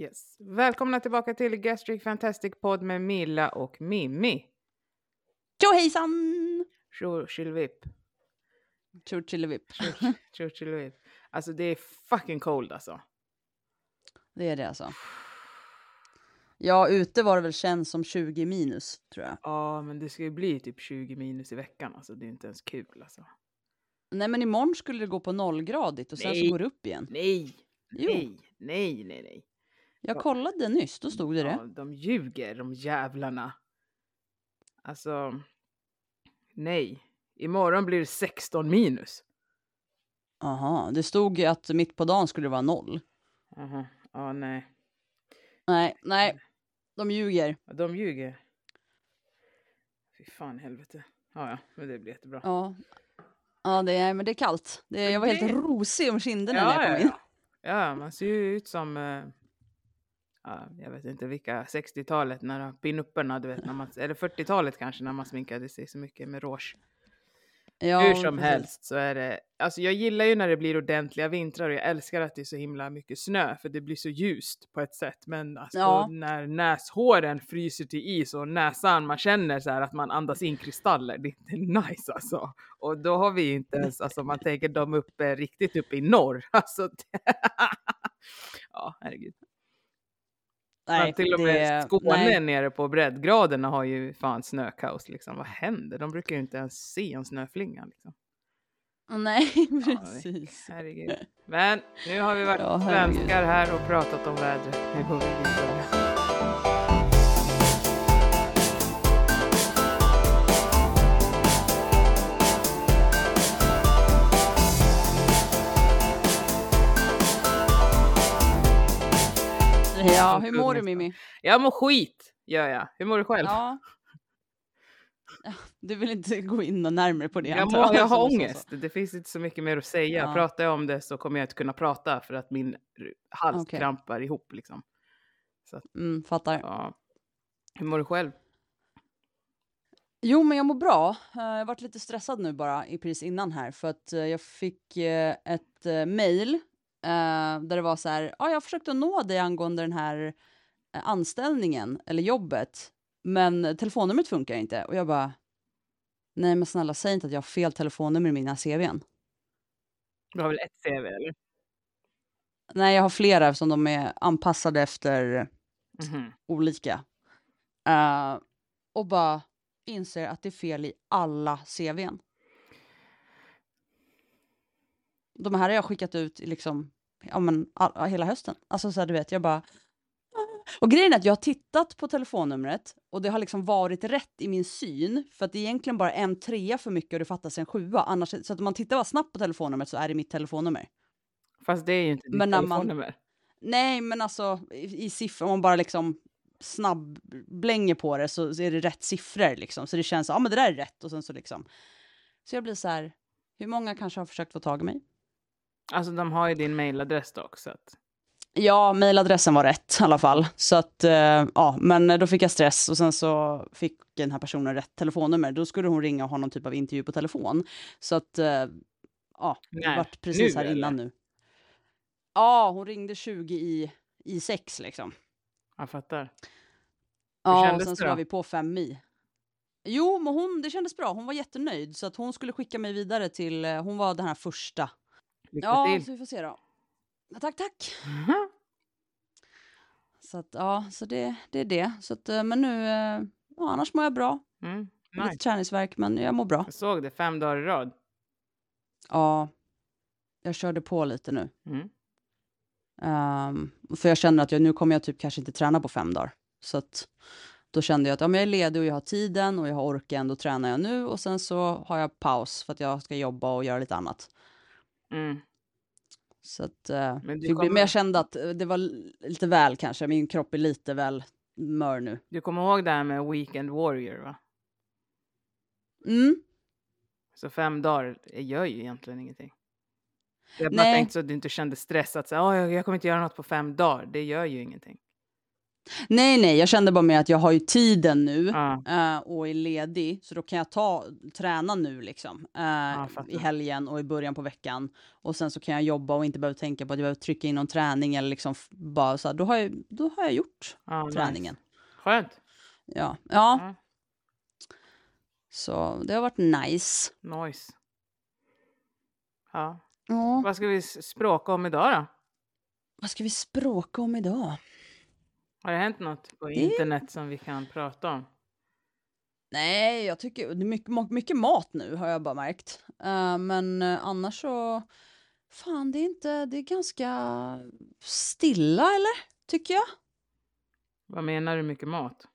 Yes. Välkomna tillbaka till Gastric Fantastic Podd med Milla och Mimmi. Tjo hejsan! Tjortjillvipp. Tjortjillevipp. Tjortjillvipp. Alltså det är fucking cold alltså. Det är det alltså. Ja, ute var det väl känns som 20 minus tror jag. Ja, men det ska ju bli typ 20 minus i veckan. Alltså det är inte ens kul alltså. Nej, men imorgon skulle det gå på nollgradigt och sen Nej. så går det upp igen. Nej! Jo. Nej, nej, nej, nej. Jag kollade nyss, då stod det det. Ja, de ljuger, de jävlarna. Alltså, nej. Imorgon blir det 16 minus. Aha, det stod ju att mitt på dagen skulle det vara noll. Aha. Ja, nej. Nej, nej, de ljuger. Ja, De ljuger. Fy fan helvete. Ja, ja, men det blir jättebra. Ja, ja det är, men det är kallt. Det, jag var helt det- rosig om kinderna när Ja, jag ja, kom in. ja. ja, man ser ju ut som, eh, ja, jag vet inte vilka, 60-talet när pinupperna, du vet, när man, eller 40-talet kanske när man sminkade sig så mycket med rouge. Ja, Hur som precis. helst så är det, alltså jag gillar ju när det blir ordentliga vintrar och jag älskar att det är så himla mycket snö för det blir så ljust på ett sätt. Men alltså Ja. när näshåren fryser till is och näsan, man känner så här att man andas in kristaller, det är inte nice alltså. Och då har vi inte ens, alltså man tänker de uppe, riktigt uppe i norr. Alltså, ja herregud. Nej, Ja, till och med det- Skåne nej. nere på breddgraderna har ju fan snökaos liksom. Vad händer? De brukar ju inte ens se en snöflinga liksom. Nej, Ja, precis. Herregud. Men nu har vi varit Ja, svenskar här och pratat om vädret. Nu går vi vidare. Ja, hur mår du Mimmi? Jag mår skit, gör jag. Hur mår du själv? Ja. Du vill inte gå in och närmare på det? jag, mår, jag har ångest. Det finns inte så mycket mer att säga. Ja. Pratar jag om det så kommer jag inte kunna prata för att min hals Okej. krampar ihop liksom. så. Mm, fattar. Ja. Hur mår du själv? Jo, men jag mår bra. Eh, Jag varit lite stressad nu bara i precis innan här för att eh, jag fick eh, ett uh, där det var så här. Ja, jag har försökt att nå dig angående den här eh, anställningen eller jobbet, men telefonnumret funkar inte och jag bara. Nej, men snälla säg inte att jag har fel telefonnummer i mina CVn. Du har väl ett CV eller? Nej, jag har flera eftersom de är anpassade efter Mhm. olika. Eh, och bara inser att det är fel i alla CVn. De här har jag skickat ut liksom, ja, men, all, hela hösten. Alltså så här, du vet, jag bara... Och grejen är att jag har tittat på telefonnumret och det har liksom varit rätt i min syn för att det är egentligen bara en trea för mycket och det fattas en sjua. Annars, så att om man tittar bara snabbt på telefonnumret så är det mitt telefonnummer. Fast det är ju inte ditt när man- telefonnummer. Nej, men alltså i, i siffror, om man bara liksom snabb blänger på det så, så är det rätt siffror liksom. Så det känns, ja men det där är rätt och sen så liksom. Så jag blir så här, hur många kanske har försökt få tag i mig? Alltså de har ju din mailadress dock så att. Ja, mejladressen var rätt i alla fall. Så att, eh, ja, men då fick jag stress och sen så fick den här personen rätt telefonnummer. Då skulle hon ringa och ha någon typ av intervju på telefon. Så att, eh, ja, det vart precis nu, här innan eller? nu. Ja, hon ringde 20 i, i sex liksom. Jag fattar. Ja, och sen så då? var vi på fem mi. Jo, men hon, det kändes bra. Hon var jättenöjd så att hon skulle skicka mig vidare till, eh, hon var den här första. Lycka Ja, till. så vi får se då. Tack, tack. Mhm. Så att, ja, så det, det är det. Så att, eh, men nu, eh, ja, annars mår jag bra. Mm. Lite Nice. träningsvärk, men jag mår bra. Jag såg det fem dagar i rad. Ja, jag körde på lite nu. Mm. Ehm, för jag känner att jag, nu kommer jag typ kanske inte träna på fem dagar. Så att då kände jag att ja, jag är ledig och jag har tiden och jag har orken, då tränar jag nu och sen så har jag paus för att jag ska jobba och göra lite annat. Mm. Så att, eh, Men du men kommer- jag kände att eh, det var lite väl kanske, min kropp är lite väl mör nu. Du kommer ihåg det här med Weekend Warrior va? Mm. Så fem dagar gör ju egentligen ingenting. Jag bara Nej. tänkte så att du inte kände stress att säga, "Åh, jag, jag kommer inte göra något på fem dagar. Det gör ju ingenting. Nej, nej, jag kände bara med att jag har ju tiden nu Ja, eh, och är ledig, så då kan jag ta, träna nu liksom fattar. i helgen och i början på veckan. Och sen så kan jag jobba och inte behöva tänka på att jag behöver trycka in någon träning eller liksom bara så här, då har jag, då har jag gjort nice. träningen. Skönt. Ja, ja, så det har varit nice. nice. Ja. Vad ska vi språka om idag då? vad ska vi språka om idag? Har det hänt något på internet som vi kan prata om? Nej, jag tycker det är mycket, mycket mat nu har jag bara märkt. Eh, men eh, annars så, fan det är inte, det är ganska stilla eller? Tycker jag. Vad menar du mycket mat?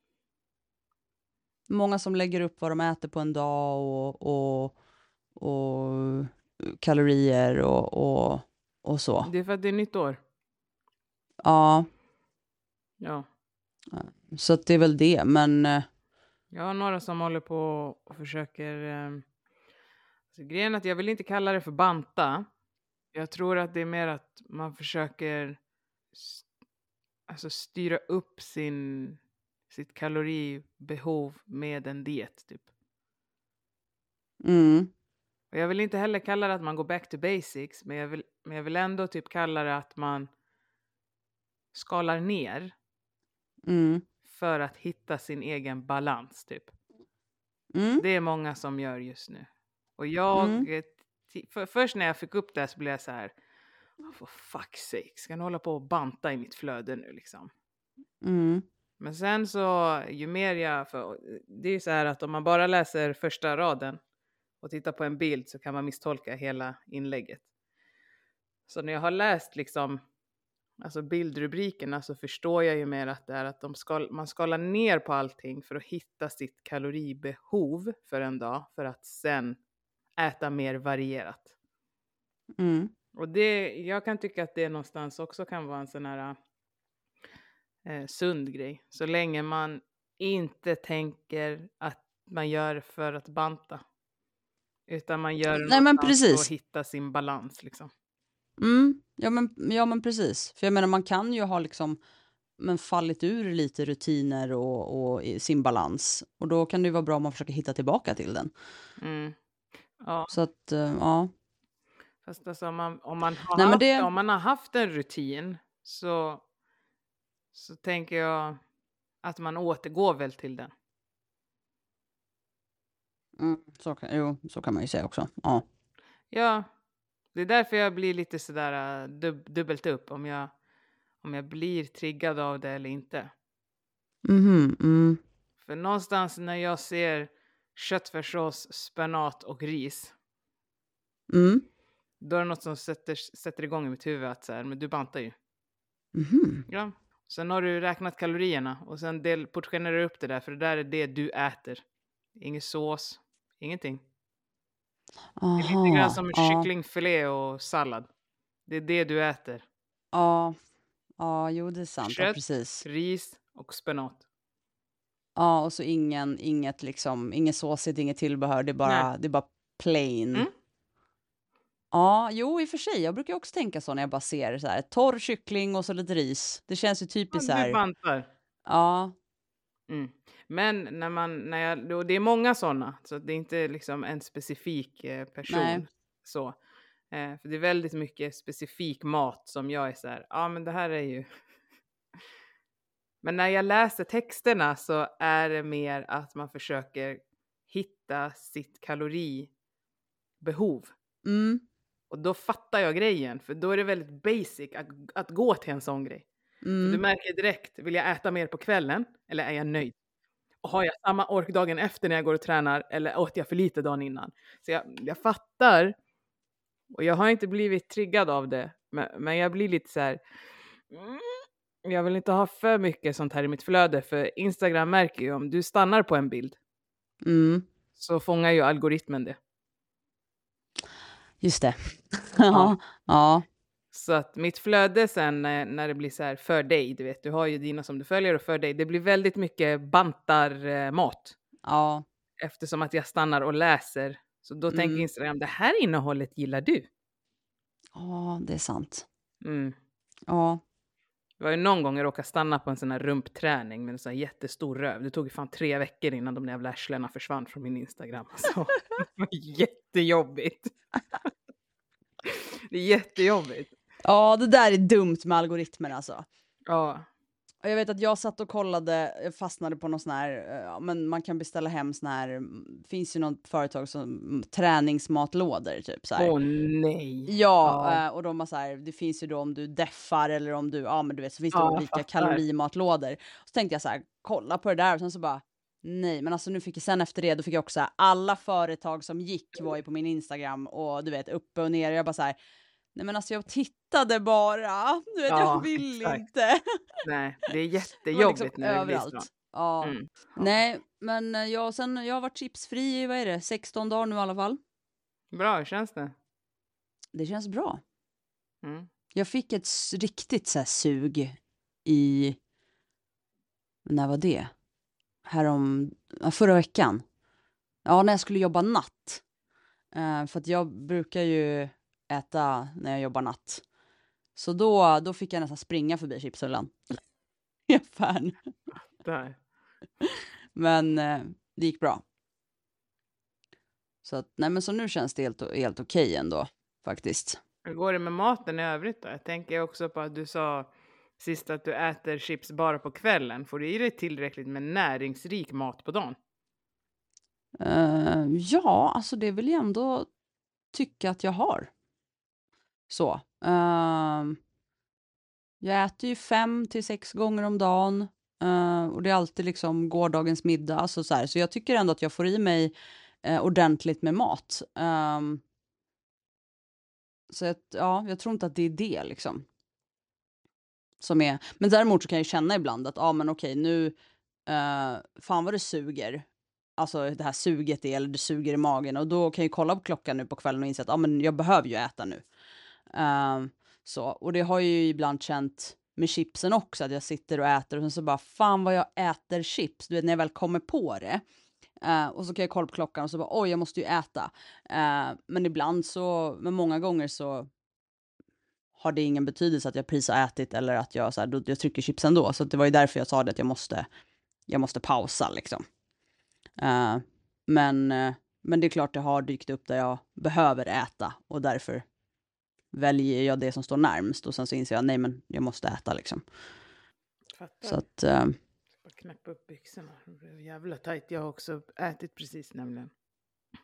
Många som lägger upp vad de äter på en dag och, och, och kalorier och, och, och så. Det är för att det är nytt år. Ja, Ja. så det är väl det. Men eh, Jag har några som håller på och försöker... Eh, alltså, grejen är att jag vill inte kalla det för banta. Jag tror att det är mer att man försöker alltså, styra upp sin, sitt kaloribehov med en diet. Typ. mm, Och jag vill inte heller kalla det att man går back to basics, men jag vill, men jag vill ändå typ kalla det att man skalar ner mm, för att hitta sin egen balans. Typ. mm, Det är många som gör just nu. Och jag, Mm. för, först när jag fick upp det här så blev jag så här, "Oh, for fuck's sake, ska ni hålla på och banta i mitt flöde nu liksom? mm, Men sen så, ju mer jag, för det är ju så här att om man bara läser första raden och tittar på en bild så kan man misstolka hela inlägget. Så när jag har läst liksom, alltså bildrubrikerna så förstår jag ju mer att det är att de skal, man skalar ner på allting för att hitta sitt kaloribehov för en dag för att sen äta mer varierat. mm, Och det, jag kan tycka att det någonstans också kan vara en sån här eh, sund grej. Så länge man inte tänker att man gör för att banta. Utan man gör Nej, precis. för att hitta sin balans liksom. Mm. Ja, men, ja, men precis. För jag menar, man kan ju ha liksom men fallit ur lite rutiner och, och sin balans. Och då kan det ju vara bra om man försöker hitta tillbaka till den. Mm. Ja, Så att, eh, ja. fast alltså om man, om, man har Nej, haft, det- om man har haft en rutin så, så tänker jag att man återgår väl till den. Mm, så, kan, jo, så kan man ju säga också. Ja. Ja, det är därför jag blir lite sådär äh, dub, dubbelt upp om jag, om jag blir triggad av det eller inte. Mhm, mm, För någonstans när jag ser köttfärssås, spenat och ris, mm, då är det något som sätter, sätter igång i mitt huvud att så här, men du bantar ju. mhm. Ja. Sen har du räknat kalorierna och sen del, portionerar du upp det där, för det där är det du äter. Ingen sås, ingenting. Det är lite Aha, grann som ja, kycklingfilé och sallad. Det är det du äter. ja, ja, jo det är sant. Ja, Kött. precis. Ris och spenat. Ja, och så ingen, inget liksom, inget såsigt, inget tillbehör, det är bara, det är bara plain. Mm. Ja, jo i och för sig, jag brukar också tänka så när jag bara ser så här, torr kyckling och så lite ris. Det känns ju Ja, typiskt så du här, bantar. ja, Mm. Men när man, när jag, och det är många sådana, så det är inte liksom en specifik eh, person. Nej. Så. Eh, för det är väldigt mycket specifik mat som jag är så här, ja men det här är ju... men när jag läser texterna så är det mer att man försöker hitta sitt kaloribehov. mm, Och då fattar jag grejen, för då är det väldigt basic att, att gå till en sån grej. För Du mm, märker direkt, vill jag äta mer på kvällen eller är jag nöjd? Har jag samma ork dagen efter när jag går och tränar eller åt jag för lite dagen innan? Så jag, jag fattar. Och jag har inte blivit triggad av det, men, men jag blir lite så här. Mm, jag vill inte ha för mycket sånt här i mitt flöde, för Instagram märker ju om du stannar på en bild mm. så fångar ju algoritmen det. Just det. ja, ja, Så att mitt flöde sen när, när det blir så här för dig, du vet, du har ju dina som du följer och för dig, det blir väldigt mycket bantar eh, ja, eftersom att jag stannar och läser. Så då tänker Mm. Instagram, det här innehållet gillar du. ja, det är sant. Mm. Ja, Det var ju någon gång jag råkade stanna på en sån här rumpträning med en sån här jättestor röv. Det tog ju fan tre veckor innan de där jävla arslena försvann från min Instagram. Alltså, det var jättejobbigt. Det är jättejobbigt. Ja, det där är dumt med algoritmer alltså. Ja, Och jag vet att jag satt och kollade, jag fastnade på någon sån här, eh, ja, men man kan beställa hem sån här, mm, finns ju något företag som mm, träningsmatlådor typ så här. åh nej. Ja, Ja. eh, och de har så här, det finns ju då om du deffar eller om du, ja men du vet så finns det Ja, olika kalorimatlådor. Så tänkte jag så här, kolla på det där och sen så bara, nej men alltså nu fick jag sen efter det, då fick jag också så här, alla företag som gick var ju på min Instagram och du vet uppe och ner. Jag bara så här, nej men alltså jag tittade bara, du vet Ja, jag vill exakt. inte. Nej, det är var jättejobbigt liksom när det blir överallt. så. Ja. Mm. Nej, men eh, jag, sen, jag har varit chipsfri i, vad är det, 16 dagar nu i alla fall. Bra, hur känns det? Det känns bra. Mm. Jag fick ett riktigt så sug i... När var det? Härom... ja, Förra veckan. Ja, när jag skulle jobba natt. Eh, för att jag brukar ju äta när jag jobbar natt. Så då, då fick jag nästan springa förbi chipshyllan. I affären. Där. Men eh, det gick bra. Så, att, nej, men så nu känns det helt, helt okej ändå, faktiskt. Hur går det med maten i övrigt då? Jag tänker också på att du sa sist att du äter chips bara på kvällen. Får du i dig tillräckligt med näringsrik mat på dagen? Eh, ja, alltså det vill jag ändå tycka att jag har. Så. ehm, jag äter ju fem till sex gånger om dagen. uh, och det är alltid liksom gårdagens middag. Alltså så, här. så jag tycker ändå att jag får i mig uh, ordentligt med mat. Ehm, så att, ja, jag tror inte att det är det liksom. Som är, men däremot så kan jag känna ibland att, ja men okej nu, uh, fan vad det suger. Alltså det här suget är, eller det suger i magen. Och då kan jag kolla på klockan nu på kvällen och inse att, ja men jag behöver ju äta nu. Um, så, och det har jag ju ibland känt med chipsen också, att jag sitter och äter och sen så bara, fan vad jag äter chips. Du vet när jag väl kommer på det. Uh, och så kan jag kolla på klockan och så bara, oj jag måste ju äta. Uh, men ibland så, men många gånger så har det ingen betydelse att jag precis har ätit eller att jag, så här, då, jag trycker chips ändå. Så det var ju därför jag sa det att jag måste, jag måste pausa liksom. Uh, men, eh, men det är klart det har dykt upp där jag behöver äta och därför väljer jag det som står närmst och sen så inser jag nej men jag måste äta liksom. Fattar. Så att, eh, knäppa upp byxorna. Jävla tajt. Jag har också ätit precis nämligen.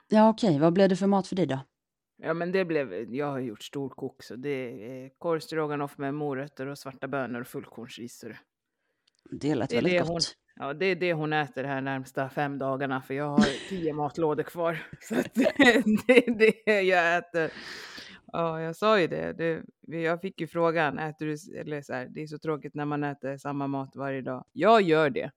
ja okej, vad blev det för mat för dig då? Ja men det blev, jag har gjort storkok så det är korv med morötter och svarta bönor och fullkornsris. det- lät Det väldigt det hon- gott. Ja det är det hon äter här närmsta fem dagarna för jag har tio matlådor kvar. Så att det är det jag äter. Ja jag sa ju det, det, jag fick ju frågan, äter du, eller så här, det är så tråkigt när man äter samma mat varje dag. Jag gör det.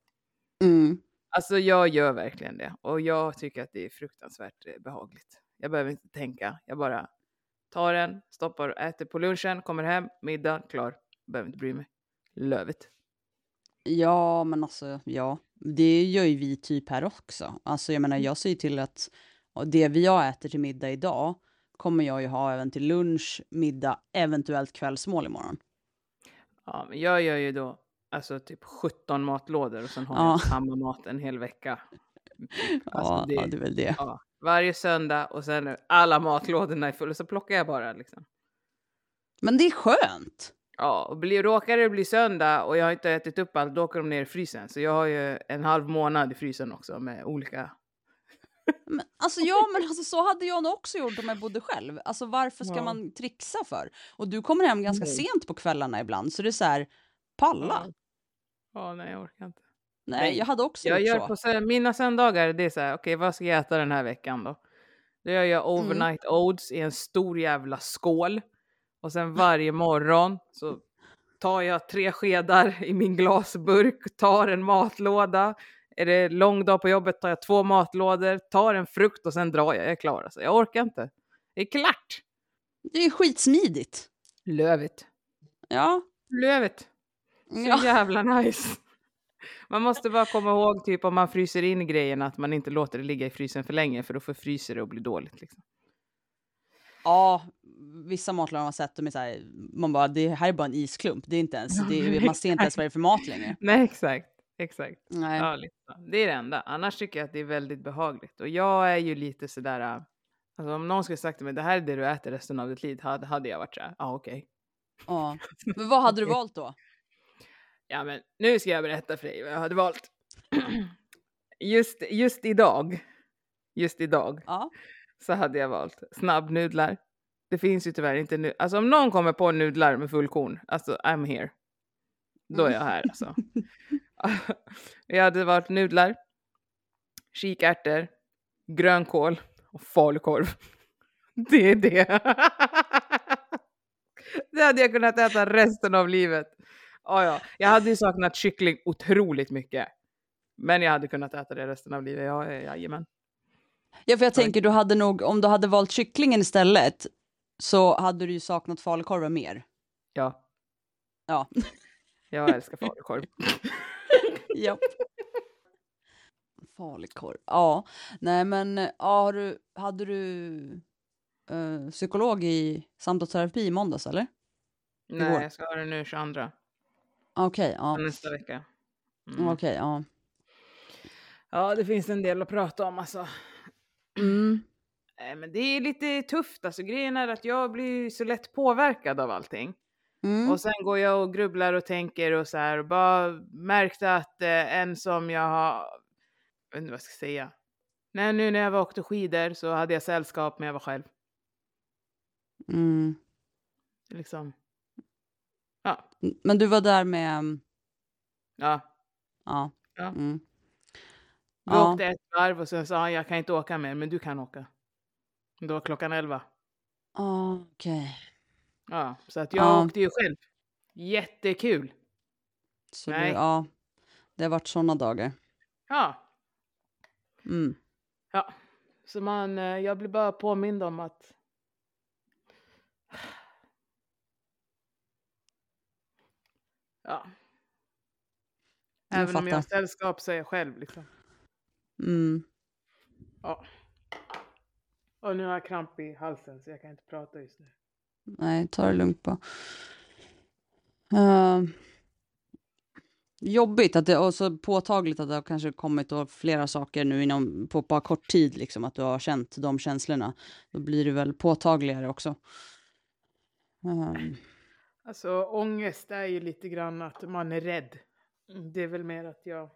Mm. Alltså jag gör verkligen det och jag tycker att det är fruktansvärt eh, behagligt. Jag behöver inte tänka, jag bara tar den, stoppar och äter på lunchen, kommer hem, middag, klar. Behöver inte bry mig. Lövet. Ja, men alltså, ja. Det gör ju vi typ här också. Alltså, jag menar, jag säger till att det vi jag äter till middag idag kommer jag ju ha även till lunch, middag, eventuellt kvällsmål imorgon. Ja, men jag gör ju då alltså typ 17 matlådor och sen har Ja. jag samma mat en hel vecka. Alltså, ja, det- ja, det är väl det. Ja, varje söndag och sen alla matlådorna är fulla så plockar jag bara liksom. Men det är skönt. Ja, och blir, råkar det bli söndag och jag har inte ätit upp allt, då åker de ner i frysen. Så jag har ju en halv månad i frysen också med olika. Men, alltså, ja, men alltså, så hade jag nog också gjort om jag bodde själv. Alltså, varför ska Ja. man trixa för? Och du kommer hem ganska Nej. sent på kvällarna ibland, så det är så här, palla. Ja. Ja, nej jag orkar inte. Nej, Nej, jag hade också Jag gjort gör så. på mina söndagar, det är så här, okej vad ska jag äta den här veckan då? Då gör jag overnight oats i en stor jävla skål. Och sen varje morgon så tar jag tre skedar i min glasburk, tar en matlåda. Är det lång dag på jobbet tar jag två matlådor, tar en frukt och sen drar jag. Jag är klar alltså. Jag orkar inte. Det är klart. Det är skitsmidigt. Lövet. Ja. Lövet. Så ja. jävla nice. Man måste bara komma ihåg typ om man fryser in grejerna att man inte låter det ligga i frysen för länge för då förfryser det och blir dåligt. Liksom. Ja, vissa matlagar man har sett, de är så här, man bara, det här är bara en isklump. Det är inte ens, det är, man ser inte ens vad det är för mat längre. Nej, exakt. Exakt. Nej. Ja, så. Det är det enda. Annars tycker jag att det är väldigt behagligt. Och jag är ju lite sådär, äh, alltså om någon skulle sagt till mig, det här är det du äter resten av ditt liv, hade, hade jag varit såhär, ja ah, okej. Ja. Men vad hade du valt då? Ja men nu ska jag berätta för dig vad jag hade valt. Just, just idag, just idag, Ja. så hade jag valt snabbnudlar. Det finns ju tyvärr inte nu. Alltså om någon kommer på nudlar med fullkorn, alltså I'm here. Då är jag här alltså. jag hade valt nudlar, kikärtor, grönkål och falukorv. Det är det. det hade jag kunnat äta resten av livet. Ja, ja. Jag hade ju saknat kyckling otroligt mycket. Men jag hade kunnat äta det resten av livet. Ja, jajamän. Ja, för jag tänker du hade nog, om du hade valt kycklingen istället, så hade du ju saknat falukorven mer. Ja, Ja. jag älskar falukorv. Japp. Falukorv. Ja, nej men ja, har du, hade du eh, psykolog i samtalsterapi i måndags eller? Nej, Igår. jag ska ha det nu 22. Okej, ja. Nästa vecka. Mm. Okej, ja. Ja, det finns en del att prata om alltså. Mm. Nej, men det är lite tufft. Alltså, grejen är att jag blir så lätt påverkad av allting. Mm. Och sen går jag och grubblar och tänker och så här. Och bara märkte att eh, en som jag har... Jag vet inte vad jag ska säga. Nej, nu när jag var åkte skidor så hade jag sällskap men jag var själv. Mm. Liksom. Ja. Men du var där med, mm, Ja. ja. Ja. Mm. Vi Ja. åkte ett varv och så sa han jag kan inte åka mer men du kan åka. Då var klockan elva. Ah, Okej. Ja, så att jag Ja. åkte ju själv. Jättekul. Så du, Nej. ja. Det har varit sådana dagar. Ja, Mm. ja. Så man, eh, jag blir bara påmind om att Ja. Jag Även om jag har sällskap så är jag själv liksom. Mm. Ja. Och nu har jag kramp i halsen så jag kan inte prata just nu. Nej, ta det lugnt bara. Uh, jobbigt att det, och så påtagligt att det har kanske kommit då flera saker nu inom, på bara kort tid, liksom, att du har känt de känslorna. Då blir det väl påtagligare också. Ehm, Alltså ångest är ju lite grann att man är rädd. Det är väl mer att jag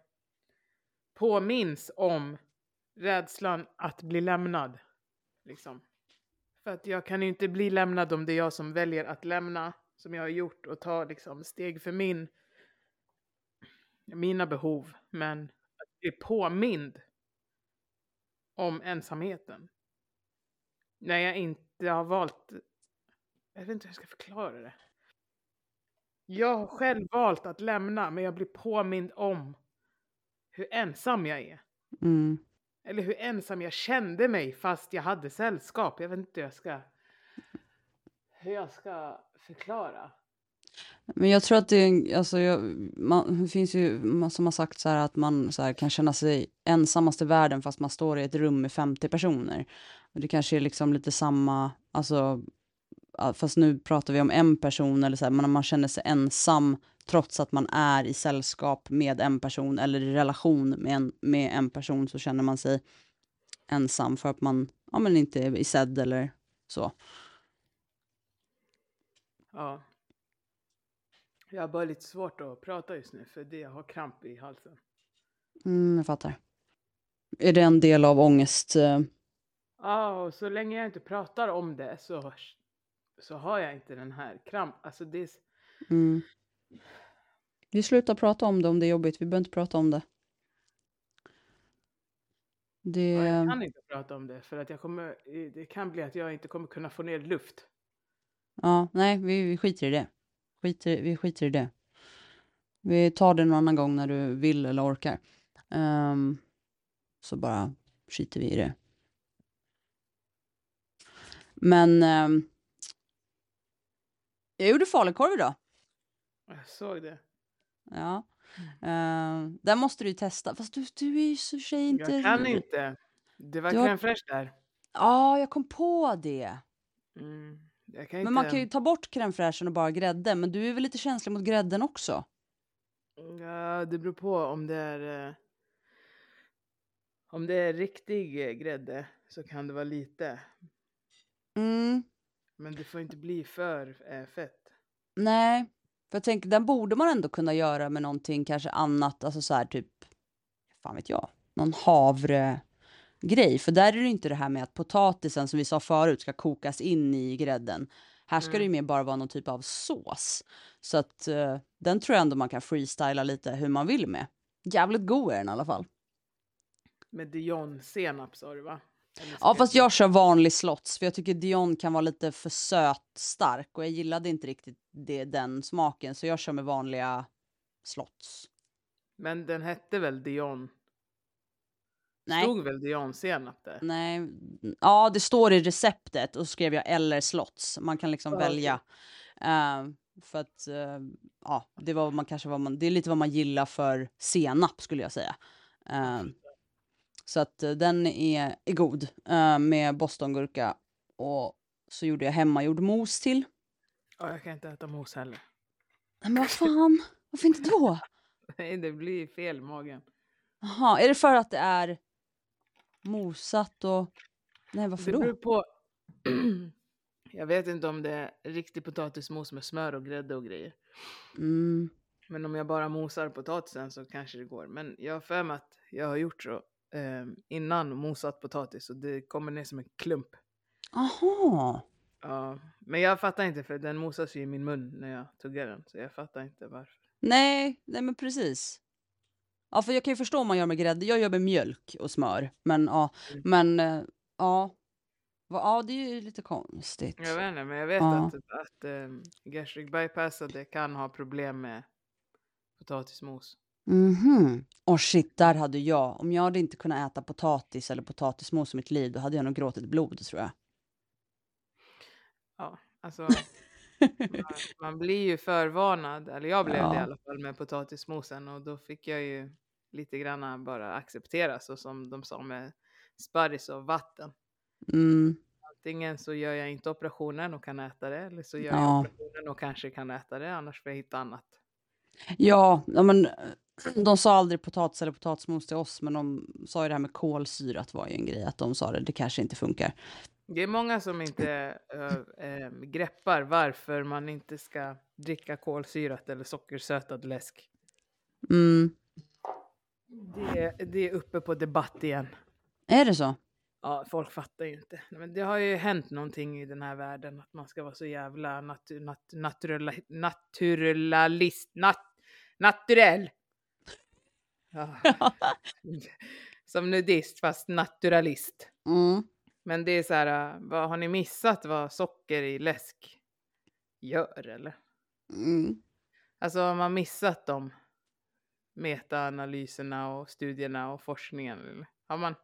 påminns om rädslan att bli lämnad. Liksom. För att jag kan ju inte bli lämnad om det är jag som väljer att lämna, som jag har gjort, och ta liksom steg för min, mina behov. Men att bli påmind om ensamheten. När jag inte har valt, jag vet inte hur jag ska förklara det. Jag har själv valt att lämna, men jag blir påmind om hur ensam jag är. mm, eller hur ensam jag kände mig fast jag hade sällskap. Jag vet inte hur jag ska, hur jag ska förklara. Men jag tror att det, är- alltså, jag, man, det finns ju man som har sagt så här att man så här, kan känna sig ensammast i världen fast man står i ett rum med 50 personer. Och det kanske är liksom lite samma, alltså, fast nu pratar vi om en person eller så här, men man känner sig ensam trots att man är i sällskap med en person eller i relation med en, med en person så känner man sig ensam för att man ja, men inte är sedd eller så. Ja. Jag har bara lite svårt att prata just nu för det jag har kramp i halsen. Mm, jag fattar. Är det en del av ångest? eh, Ja, och så länge jag inte pratar om det så, så har jag inte den här kramp. Alltså det är, Mm. Vi slutar prata om det om det är jobbigt. Vi behöver inte prata om det. Det... ja, jag kan inte prata om det för att jag kommer, det kan bli att jag inte kommer kunna få ner luft. Ja, nej, vi, vi skiter i det. Skiter, vi skiter i det. Vi tar det någon annan gång när du vill eller orkar. Ehm, så bara skiter vi i det. Men ehm, jag gjorde falukorv idag. Jag såg det. Ja. Uh, där måste du ju testa. Fast du, du är ju så tjej inte... Jag kan inte. Det var Du har- crème fraîche där. Ja, jag kom på det. Mm. Men man kan ju ta bort crème och bara grädde, men du är väl lite känslig mot grädden också? Ja, det beror på om det är... eh, Om det är riktig grädde så kan det vara lite. Mm, Men det får inte bli för eh, fett. nej, för jag tänker den borde man ändå kunna göra med någonting kanske annat, alltså så här typ, fan vet jag, någon havregrej. För där är det inte det här med att potatisen som vi sa förut ska kokas in i grädden. Här ska det ju mer bara vara någon typ av sås. Så att eh, den tror jag ändå man kan freestyla lite hur man vill med. Jävligt god är den i alla fall. Med Dijon-senap sa du va? Ja, fast jag kör vanlig slots för jag tycker Dion kan vara lite för söt stark och jag gillade inte riktigt det, den smaken så jag kör med vanliga slots. Men den hette väl Dijon? Nej. Stod väl Dijon-senap där? Nej, ja det står i receptet och så skrev jag eller slots. Man kan liksom Ja, välja. Eh, för att eh, ja, det var man kanske vad man, det är lite vad man gillar för senap skulle jag säga. Eh, så att eh, den är, är god eh, med bostongurka och så gjorde jag hemmagjord mos till. Ja, jag kan inte äta mos heller. Nej, men vad fan, varför inte då? Nej, det blir fel i magen. Jaha, är det för att det är mosat och... Nej, varför Det beror då? på. jag vet inte om det är riktig potatismos med smör och grädde och grejer. Mm. Men om jag bara mosar potatisen så kanske det går. Men jag har för mig att jag har gjort så eh, innan mosat potatis och det kommer ner som en klump. Aha. Ja, men jag fattar inte för den mosas ju i min mun när jag tuggar den. Så jag fattar inte varför. Nej, nej men precis. Ja, för jag kan ju förstå om man gör med grädde. Jag gör med mjölk och smör. Men ja, Mm. men eh, ja. Ja, det är ju lite konstigt. Jag vet inte, men jag vet Ja. att, att um, gastric bypassade kan ha problem med potatismos. Mhm. Och shit, där hade jag. Om jag hade inte kunnat äta potatis eller potatismos i mitt liv, då hade jag nog gråtit blod tror jag. Ja, alltså man, man blir ju förvarnad, eller jag blev det i Ja. alla fall med potatismosen och då fick jag ju lite grann bara acceptera så som de sa med sparris och vatten. Mm. Antingen så gör jag inte operationen och kan äta det eller så gör Ja. jag operationen och kanske kan äta det annars får jag hitta annat. Ja, ja, men de sa aldrig potatis eller potatismos till oss, men de sa ju det här med kolsyrat var ju en grej, att de sa det, det kanske inte funkar. Det är många som inte äh, äh, greppar varför man inte ska dricka kolsyrat eller sockersötad läsk. Mm. Det, det är uppe på debatt igen. Är det så? Ja, folk fattar ju inte. Men det har ju hänt någonting i den här världen att man ska vara så jävla nat, naturala, naturalist, nat, naturell. Ja. Som nudist fast naturalist. Mm. Men det är så här, äh, vad, har ni missat vad socker i läsk gör eller? Mm. Alltså har man missat de metaanalyserna och studierna och forskningen? Eller? Har man...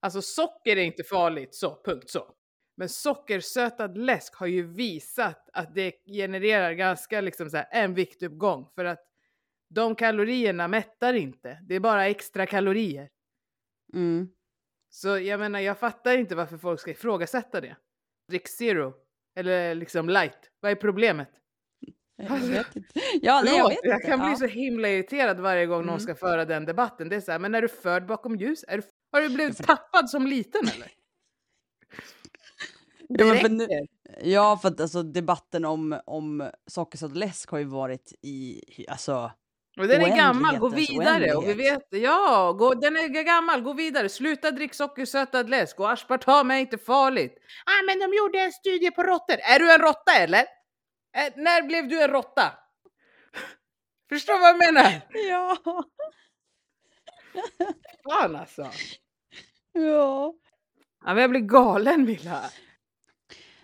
Alltså socker är inte farligt, så punkt så. Men sockersötad läsk har ju visat att det genererar ganska liksom så här en viktuppgång för att de kalorierna mättar inte. Det är bara extra kalorier. Mm. Så jag menar, jag fattar inte varför folk ska ifrågasätta det. Drick zero eller liksom light. Vad är problemet? Jag vet inte. Ja, nej, jag vet jag inte. kan ja. bli så himla irriterad varje gång någon Mm. ska föra den debatten. Det är så här, men är du förd bakom ljus? Är du, har du blivit tappad som liten eller? Ja, för nu-. Ja, för att alltså, debatten om, om sockersöt läsk har ju varit i, alltså, Och den är gammal, gå vidare. Och vi vet, ja, gå, den är gammal, gå vidare. Sluta drick sockersötad läsk och aspartam är inte farligt. Ah, men de gjorde en studie på råttor. Är du en råtta eller? Eh, när blev du en råtta? Förstår vad jag menar? Ja. Fan alltså. ja. Ja, men jag blir galen Milla.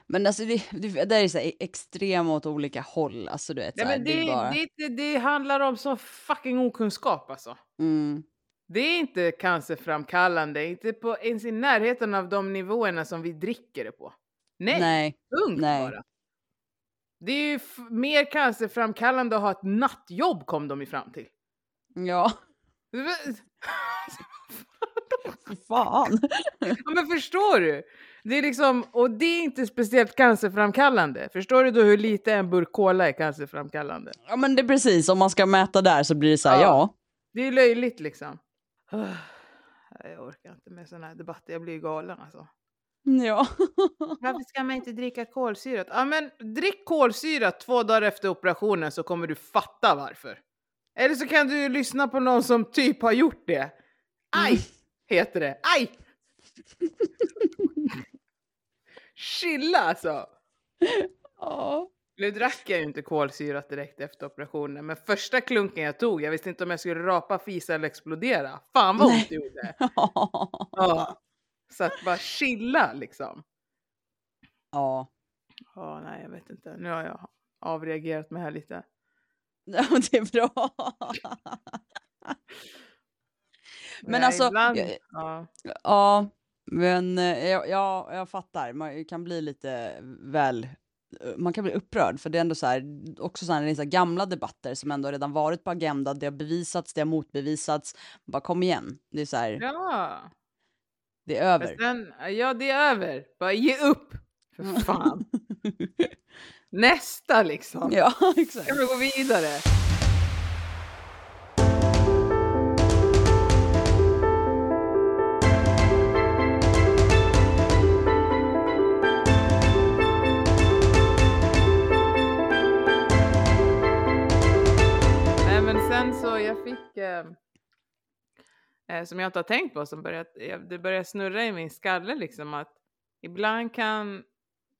Men alltså det, det, det är så här extrema åt olika håll. Alltså du vet, Nej, här, men det, det, bara... det, det, handlar om så fucking okunskap alltså. Mm, Det är inte cancerframkallande, inte på, ens i närheten av de nivåerna som vi dricker det på. Nej, nej. punkt nej. bara. Det är ju mer cancerframkallande att ha ett nattjobb kom de ju fram till. Ja. Fan. Ja, men förstår du? Det är liksom, och det är inte speciellt cancerframkallande. Förstår du då hur lite en burk cola är cancerframkallande? Ja men det är precis, om man ska mäta där så blir det så här, Ja. ja. Det är löjligt liksom. Jag orkar inte med sådana här debatter, jag blir galen alltså. Ja. Varför ska man inte dricka kolsyrat? Ja men drick kolsyrat två dagar efter operationen så kommer du fatta varför. Eller så kan du ju lyssna på någon som typ har gjort det. Aj! Mm. Heter det. Aj! Chilla alltså! Ja. Nu drack jag ju inte kolsyrat direkt efter operationen, men första klunken jag tog, jag visste inte om jag skulle rapa, fisa eller explodera. Fan vad ont det gjorde. Ja. Så att bara chilla liksom. Ja. Ja, nej jag vet inte. Nu har jag avreagerat mig här lite. Ja, det är bra. Men Ja, alltså, ibland- ja. Ja, men eh, jag, jag, jag fattar. Man kan bli lite väl... eh, Man kan bli upprörd, för det är ändå så här, också så här, det är så gamla debatter som ändå redan varit på agendan. Det har bevisats, det har motbevisats. Bara kom igen. Det är så här, ja. det är över. Sen, ja, det är över. Bara ge upp. För fan. Nästa liksom. ja, exakt. Kan vi gå vidare? Jag fick eh, eh, som jag inte har tänkt på som börjat, eh, det börjar snurra i min skalle liksom att ibland kan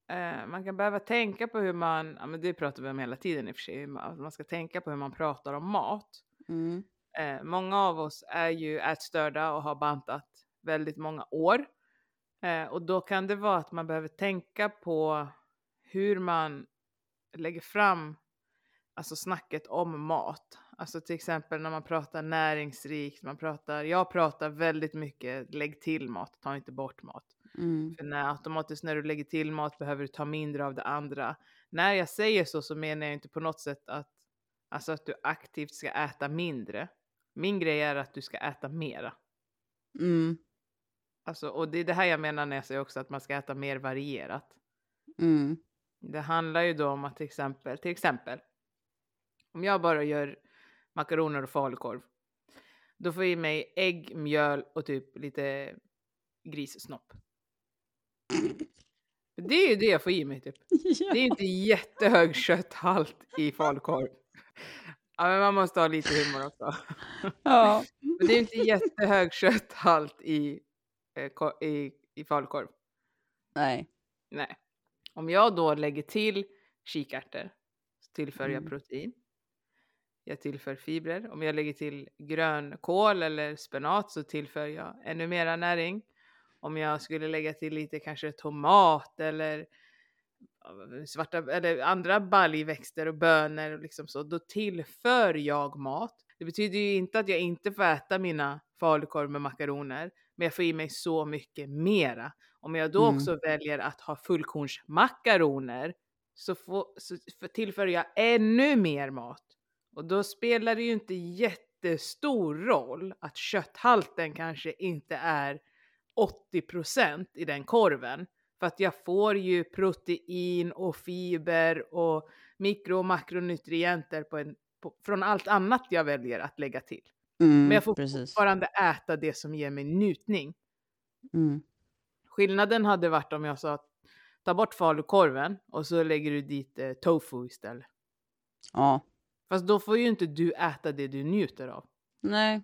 eh, man kan behöva tänka på hur man, ja men det pratar vi om hela tiden i och för sig, att man ska tänka på hur man pratar om mat. Mm. Eh, många av oss är ju ätstörda och har bantat väldigt många år. Eh, och då kan det vara att man behöver tänka på hur man lägger fram alltså snacket om mat. Alltså till exempel när man pratar näringsrikt, man pratar, jag pratar väldigt mycket lägg till mat, ta inte bort mat. Mm. För när, automatiskt när du lägger till mat behöver du ta mindre av det andra. När jag säger så så menar jag inte på något sätt att, alltså att du aktivt ska äta mindre. Min grej är att du ska äta mera. Mm. Alltså, och det är det här jag menar när jag säger också att man ska äta mer varierat. Mm. Det handlar ju då om att till exempel, till exempel, om jag bara gör makaroner och falukorv, då får jag i mig ägg, mjöl och typ lite grissnopp. Det är ju det jag får i mig typ. Ja. Det är inte jättehög kötthalt i falukorv. Ja, men man måste ha lite humor också. ja. Men det är inte jättehög kötthalt i, eh, i, i falukorv. Nej. Nej. Om jag då lägger till kikärtor så tillför jag Mm. protein. Jag tillför fibrer. Om jag lägger till grönkål eller spenat så tillför jag ännu mera näring. Om jag skulle lägga till lite kanske tomat eller svarta eller andra baljväxter och bönor och liksom så, då tillför jag mat. Det betyder ju inte att jag inte får äta mina falukorv med makaroner, men jag får i mig så mycket mera. Om jag då Mm. också väljer att ha fullkornsmakaroner så, får, så för- tillför jag ännu mer mat. Och då spelar det ju inte jättestor roll att kötthalten kanske inte är 80% i den korven. För att jag får ju protein och fiber och mikro och makronutrienter på en, på, från allt annat jag väljer att lägga till. Mm. Men jag får Precis. fortfarande äta det som ger mig njutning. Mm. Skillnaden hade varit om jag sa att ta bort falukorven och så lägger du dit eh, tofu istället. Ja. Fast då får ju inte du äta det du njuter av. Nej.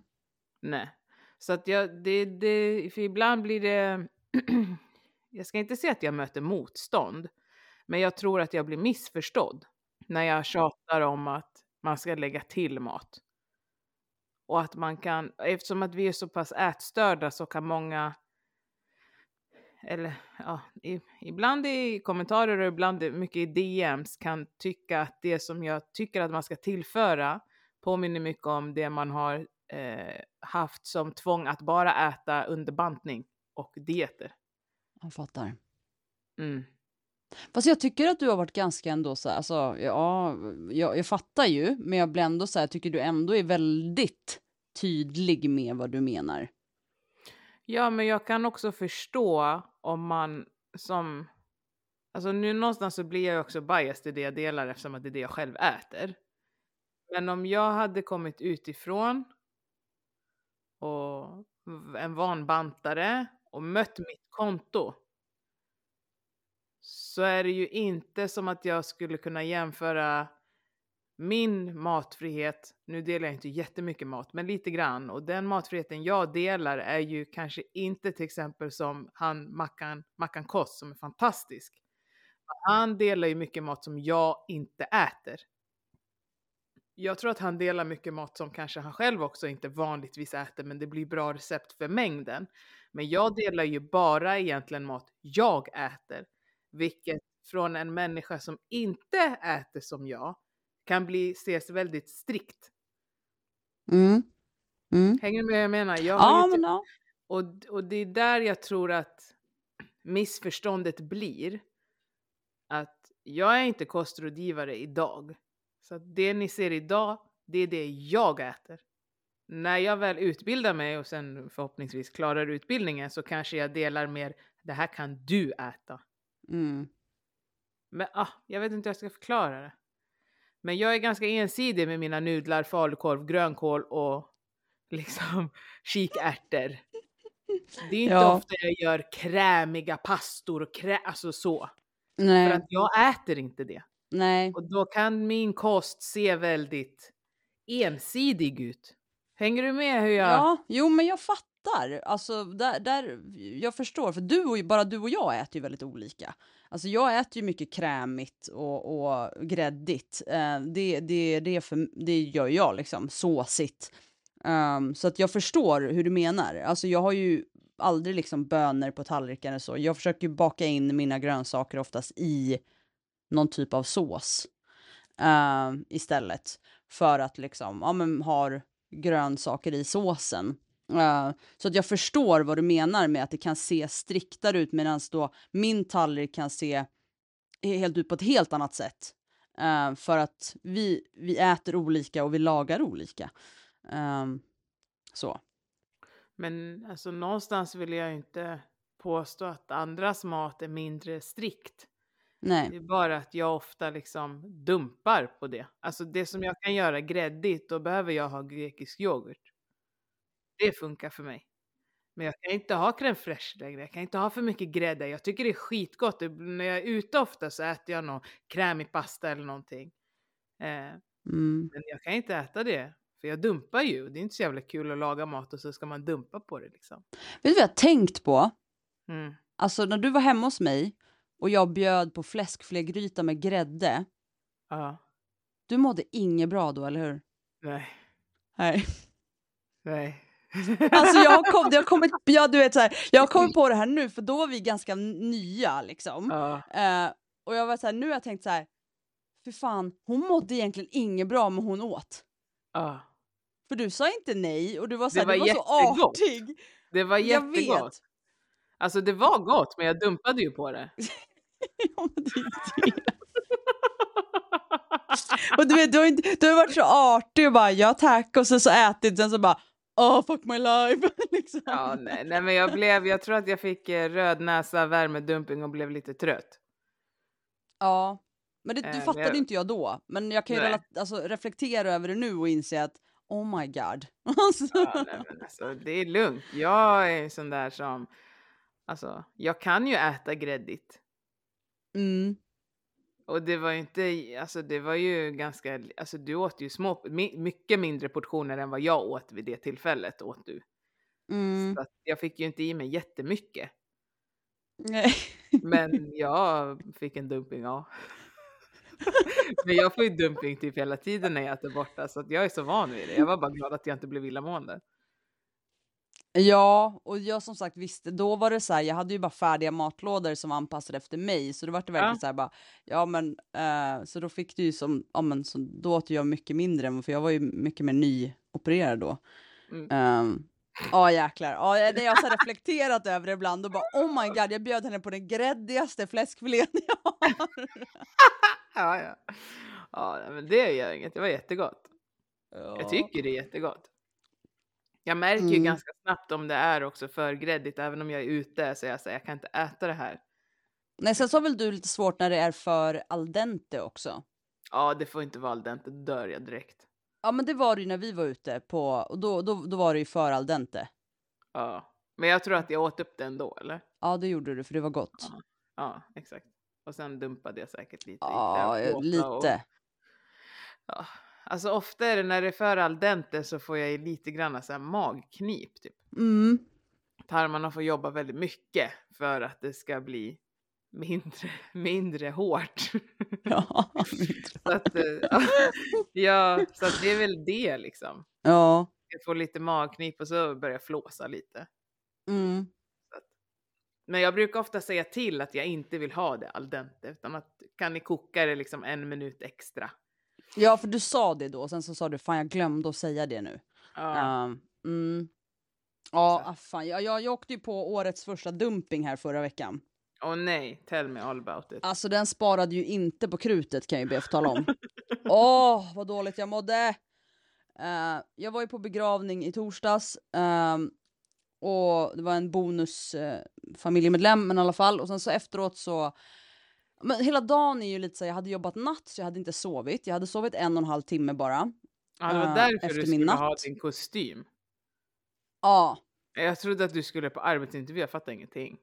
Nej. Så att jag, det, det, för ibland blir det, jag ska inte säga att jag möter motstånd, men jag tror att jag blir missförstådd när jag tjatar om att man ska lägga till mat. Och att man kan, eftersom att vi är så pass ätstörda så kan många, eller ja, i, ibland i kommentarer och ibland mycket i DMs kan tycka att det som jag tycker att man ska tillföra påminner mycket om det man har eh, haft som tvång att bara äta under bantning och dieter. Jag fattar. Mm. Fast jag tycker att du har varit ganska ändå så här, alltså, ja, jag, jag fattar ju, men jag blir ändå så här, tycker du ändå är väldigt tydlig med vad du menar. Ja, men jag kan också förstå om man som... Alltså nu någonstans så blir jag också biased i det jag delar eftersom att det är det jag själv äter. Men om jag hade kommit utifrån och en vanbantare och mött mitt konto så är det ju inte som att jag skulle kunna jämföra min matfrihet, nu delar jag inte jättemycket mat, men lite grann. Och den matfriheten jag delar är ju kanske inte till exempel som han Mackan, Mackan Kost som är fantastisk. Han delar ju mycket mat som jag inte äter. Jag tror att han delar mycket mat som kanske han själv också inte vanligtvis äter, men det blir bra recept för mängden. Men jag delar ju bara egentligen mat jag äter, vilket från en människa som inte äter som jag kan bli, ses väldigt strikt. Mm. Mm. Hänger du med vad jag menar? Jag Ja, men ja. och, och det är där jag tror att missförståndet blir. Att jag är inte kostrådgivare idag. Så att det ni ser idag, det är det jag äter. När jag väl utbildar mig och sen förhoppningsvis klarar utbildningen så kanske jag delar mer, det här kan du äta. Mm. Men ah, jag vet inte hur jag ska förklara det. Men jag är ganska ensidig med mina nudlar, falukorv, grönkål och liksom kikärtor. Det är inte Ja. ofta jag gör krämiga pastor och krä, alltså så. För Nej, att jag äter inte det. nej. Och då kan min kost se väldigt ensidig ut. Hänger du med hur jag... Ja, jo men jag fattar. Alltså, där, där, jag förstår, för du och, bara du och jag äter ju väldigt olika. Alltså jag äter ju mycket krämigt och, och gräddigt. Eh, det, det, det, för, det gör jag liksom, såsigt. Um, så att jag förstår hur du menar. Alltså jag har ju aldrig liksom bönor på tallriken eller så. Jag försöker baka in mina grönsaker oftast i någon typ av sås uh, istället. För att liksom, ja men har grönsaker i såsen. Så att jag förstår vad du menar med att det kan se striktare ut medan då min tallrik kan se helt ut på ett helt annat sätt. Eh, för att vi, vi äter olika och vi lagar olika. Ehm, så. Men alltså någonstans vill jag inte påstå att andras mat är mindre strikt. Det Nej. är bara att jag ofta liksom dumpar på det. Alltså det som jag kan göra gräddigt, då behöver jag ha grekisk yoghurt. Det funkar för mig. Men jag kan inte ha crème fraîche längre. Jag kan inte ha för mycket grädde. Jag tycker det är skitgott. När jag är ute ofta så äter jag någon krämig pasta eller någonting. Eh, Mm. men jag kan inte äta det. För jag dumpar ju. Det är inte så jävla kul att laga mat och så ska man dumpa på det liksom. Vet du vad jag har tänkt på? Mm. Alltså när du var hemma hos mig och jag bjöd på fläskfilégryta med grädde. Ja. Du mådde inget bra då, eller hur? Nej. Nej. Nej. Alltså jag har, kom, jag har kommit, ja, du vet så här, jag har kommit på det här nu för då var vi ganska nya liksom. ja. Eh, och jag var så här, nu har jag tänkt så här, för fan, hon mådde egentligen inget bra men hon åt. Ja. För du sa inte nej och du var så, här, var du var så artig. Det var Jag jättegott. vet. Alltså det var gott, men jag dumpade ju på det. Ja, men det är det. och du vet, du har, inte, du har varit så artig och bara ja tack och så, så ätit sen så bara oh fuck my life. liksom. Ja, nej, nej, men jag blev, jag tror att jag fick eh, röd näsa, värmedumping och blev lite trött. Ja, men det, du men fattade jag- inte jag då. Men jag kan ju Nej. relat- alltså, reflektera över det nu och inse att oh my god. Alltså, Ja, nej, men alltså, det är lugnt. Jag är en sån där som, alltså, jag kan ju äta gräddigt. mm, Och det var ju inte, alltså det var ju ganska, alltså du åt ju små, mycket mindre portioner än vad jag åt vid det tillfället åt du. mm, Så jag fick ju inte i mig jättemycket. nej. Men jag fick en dumping, ja. Men jag får ju dumping typ hela tiden när jag äter borta så att jag är så van vid det. Jag var bara glad att jag inte blev illamående. Ja, och jag som sagt visste, då var det så här, jag hade ju bara färdiga matlådor som var anpassade efter mig, så då var det verkligen Ja. så här bara, ja men, eh, så då fick du ju som, ja men så, då åt jag mycket mindre, för jag var ju mycket mer nyopererad då. Mm. Ehm, Ja jäklar, ja, jag jag har reflekterat över det ibland och bara oh my god, jag bjöd henne på den gräddigaste fläskfilén jag har. Ja, ja. Ja, men det gör inget. Det var jättegott. Ja. Jag tycker det är jättegott. Jag märker ju Mm. ganska snabbt om det är också för gräddigt, även om jag är ute så jag säger jag kan inte äta det här. Nej, sen så har väl du lite svårt när det är för al dente också. Ja, det får inte vara al dente, då dör jag direkt. Ja, men det var det ju när vi var ute på, och då, då, då var det ju för al dente. Ja, men jag tror att jag åt upp det ändå, eller? Ja, det gjorde du för det var gott. Ja. Ja, exakt. Och sen dumpade jag säkert lite. Ja, lite. Och, ja. Alltså ofta är det när det är för al dente så får jag lite grann så här magknip typ. Mm. Tarmarna får jobba väldigt mycket för att det ska bli mindre, mindre hårt. Ja. så, att, eh, ja, så att det är väl det liksom. ja. Jag får lite magknip och så börjar jag flåsa lite. Mm. Men jag brukar ofta säga till att jag inte vill ha det al dente, utan att kan ni koka det liksom en minut extra? Ja, för du sa det då, sen så sa du fan jag glömde att säga det nu. Ja. Um, mm. Ja, ah, fan. Jag, jag, jag åkte ju på årets första dumping här förra veckan. Åh nej, tell me all about it. Alltså den sparade ju inte på krutet kan jag ju be att tala om. Åh, vad dåligt jag mådde! Eh, jag var ju på begravning i torsdags. ehm, och det var en bonus uh, familjemedlem, men i alla fall. Och sen så efteråt så... Men hela dagen är ju lite så, jag hade jobbat natt så jag hade inte sovit. Jag hade sovit en och en halv timme bara. ja, det var eh, därför efter du min skulle ha din kostym. Ja, Jag trodde att du skulle på arbetsintervju, jag fattar ingenting.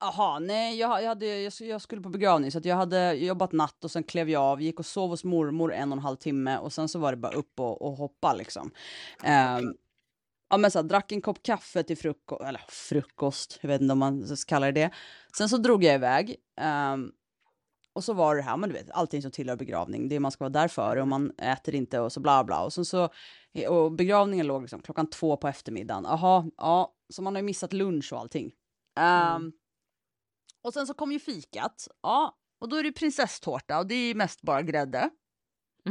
Aha, nej, jag, jag, hade, jag, jag skulle på begravning så jag hade jobbat natt och sen klev jag av, gick och sov hos mormor en och en halv timme och sen så var det bara upp och, och hoppa liksom. Ehm, ja men så här, drack en kopp kaffe till frukost, eller frukost, jag vet inte om man ska kalla det det. Sen så drog jag iväg. ehm, och så var det här, men du vet, allting som tillhör begravning, det man ska vara där för och man äter inte och så bla bla. Och sen så, och begravningen låg liksom klockan två på eftermiddagen. Jaha, ja, så man har ju missat lunch och allting. Ehm, Mm. och sen så kom ju fikat. Ja, och då är det prinsesstårta och det är ju mest bara grädde.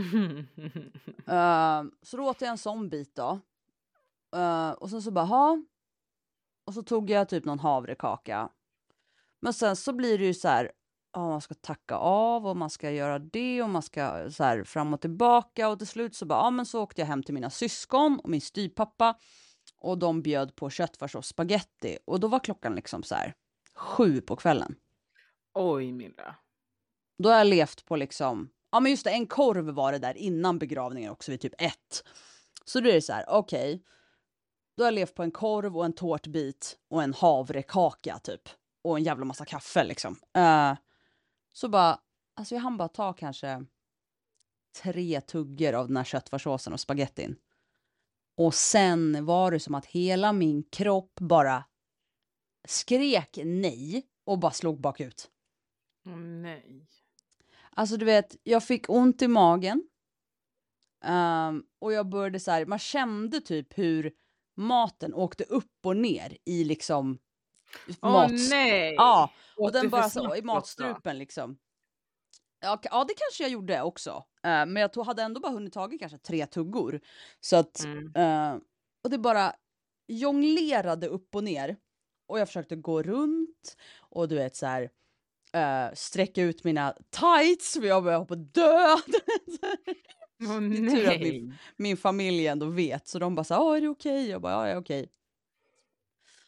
Ehm, så då åt jag en sån bit då. Ehm, och sen så bara, ha. Och så tog jag typ någon havrekaka. Men sen så blir det ju så här, ja, man ska tacka av och man ska göra det och man ska så här fram och tillbaka och till slut så bara, ja men så åkte jag hem till mina syskon och min styvpappa och de bjöd på köttfärs och spaghetti och då var klockan liksom så här sju på kvällen. Oj Milla. Då har jag levt på liksom, ja men just det, en korv var det där innan begravningen också vid typ ett. Så då är det så här, okej. Då har jag levt på en korv och en tårtbit och en havrekaka typ. Och en jävla massa kaffe liksom. Eh, så bara, alltså jag hann bara ta kanske tre tuggor av den här köttfärssåsen och spagettin. Och sen var det som att hela min kropp bara skrek nej och bara slog bakut. Nej. Alltså du vet, jag fick ont i magen. Ehm, och jag började så här, man kände typ hur maten åkte upp och ner i liksom Åh mat. nej. Ja, och den bara så i matstrupen liksom. Ja, det kanske jag gjorde också. Eh, men jag tog, hade ändå bara hunnit tagit kanske tre tuggor. Så att, Mm. eh, och det bara jonglerade upp och ner. Och jag försökte gå runt och du vet så här eh, sträcka ut mina tights för jag började hoppa död. Åh Det är tur att vi- Min familj ändå vet så de bara så här, "Ja, är det okej? Jag bara, ja, är okej.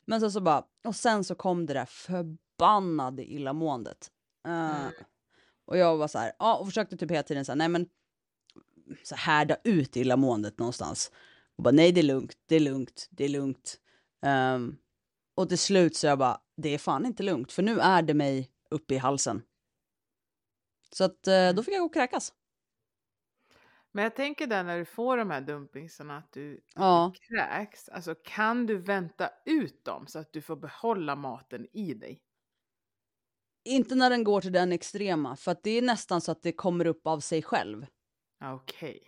Men sen så bara, och sen så kom det där förbannade illamåendet. Eh, Mm. och jag var så här, ja, och försökte typ hela tiden så här, nej men så här, härda ut illamåendet någonstans. Och bara, nej det är lugnt, det är lugnt, det är lugnt. Ehm, och till slut så jag bara, det är fan inte lugnt, för nu är det mig uppe i halsen. Så att eh, då fick jag gå och kräkas. Men jag tänker där när du får de här dumpingsarna att du, Ja. du kräks. Alltså kan du vänta ut dem så att du får behålla maten i dig? Inte när den går till den extrema, för att det är nästan så att det kommer upp av sig själv. Ja, Okej.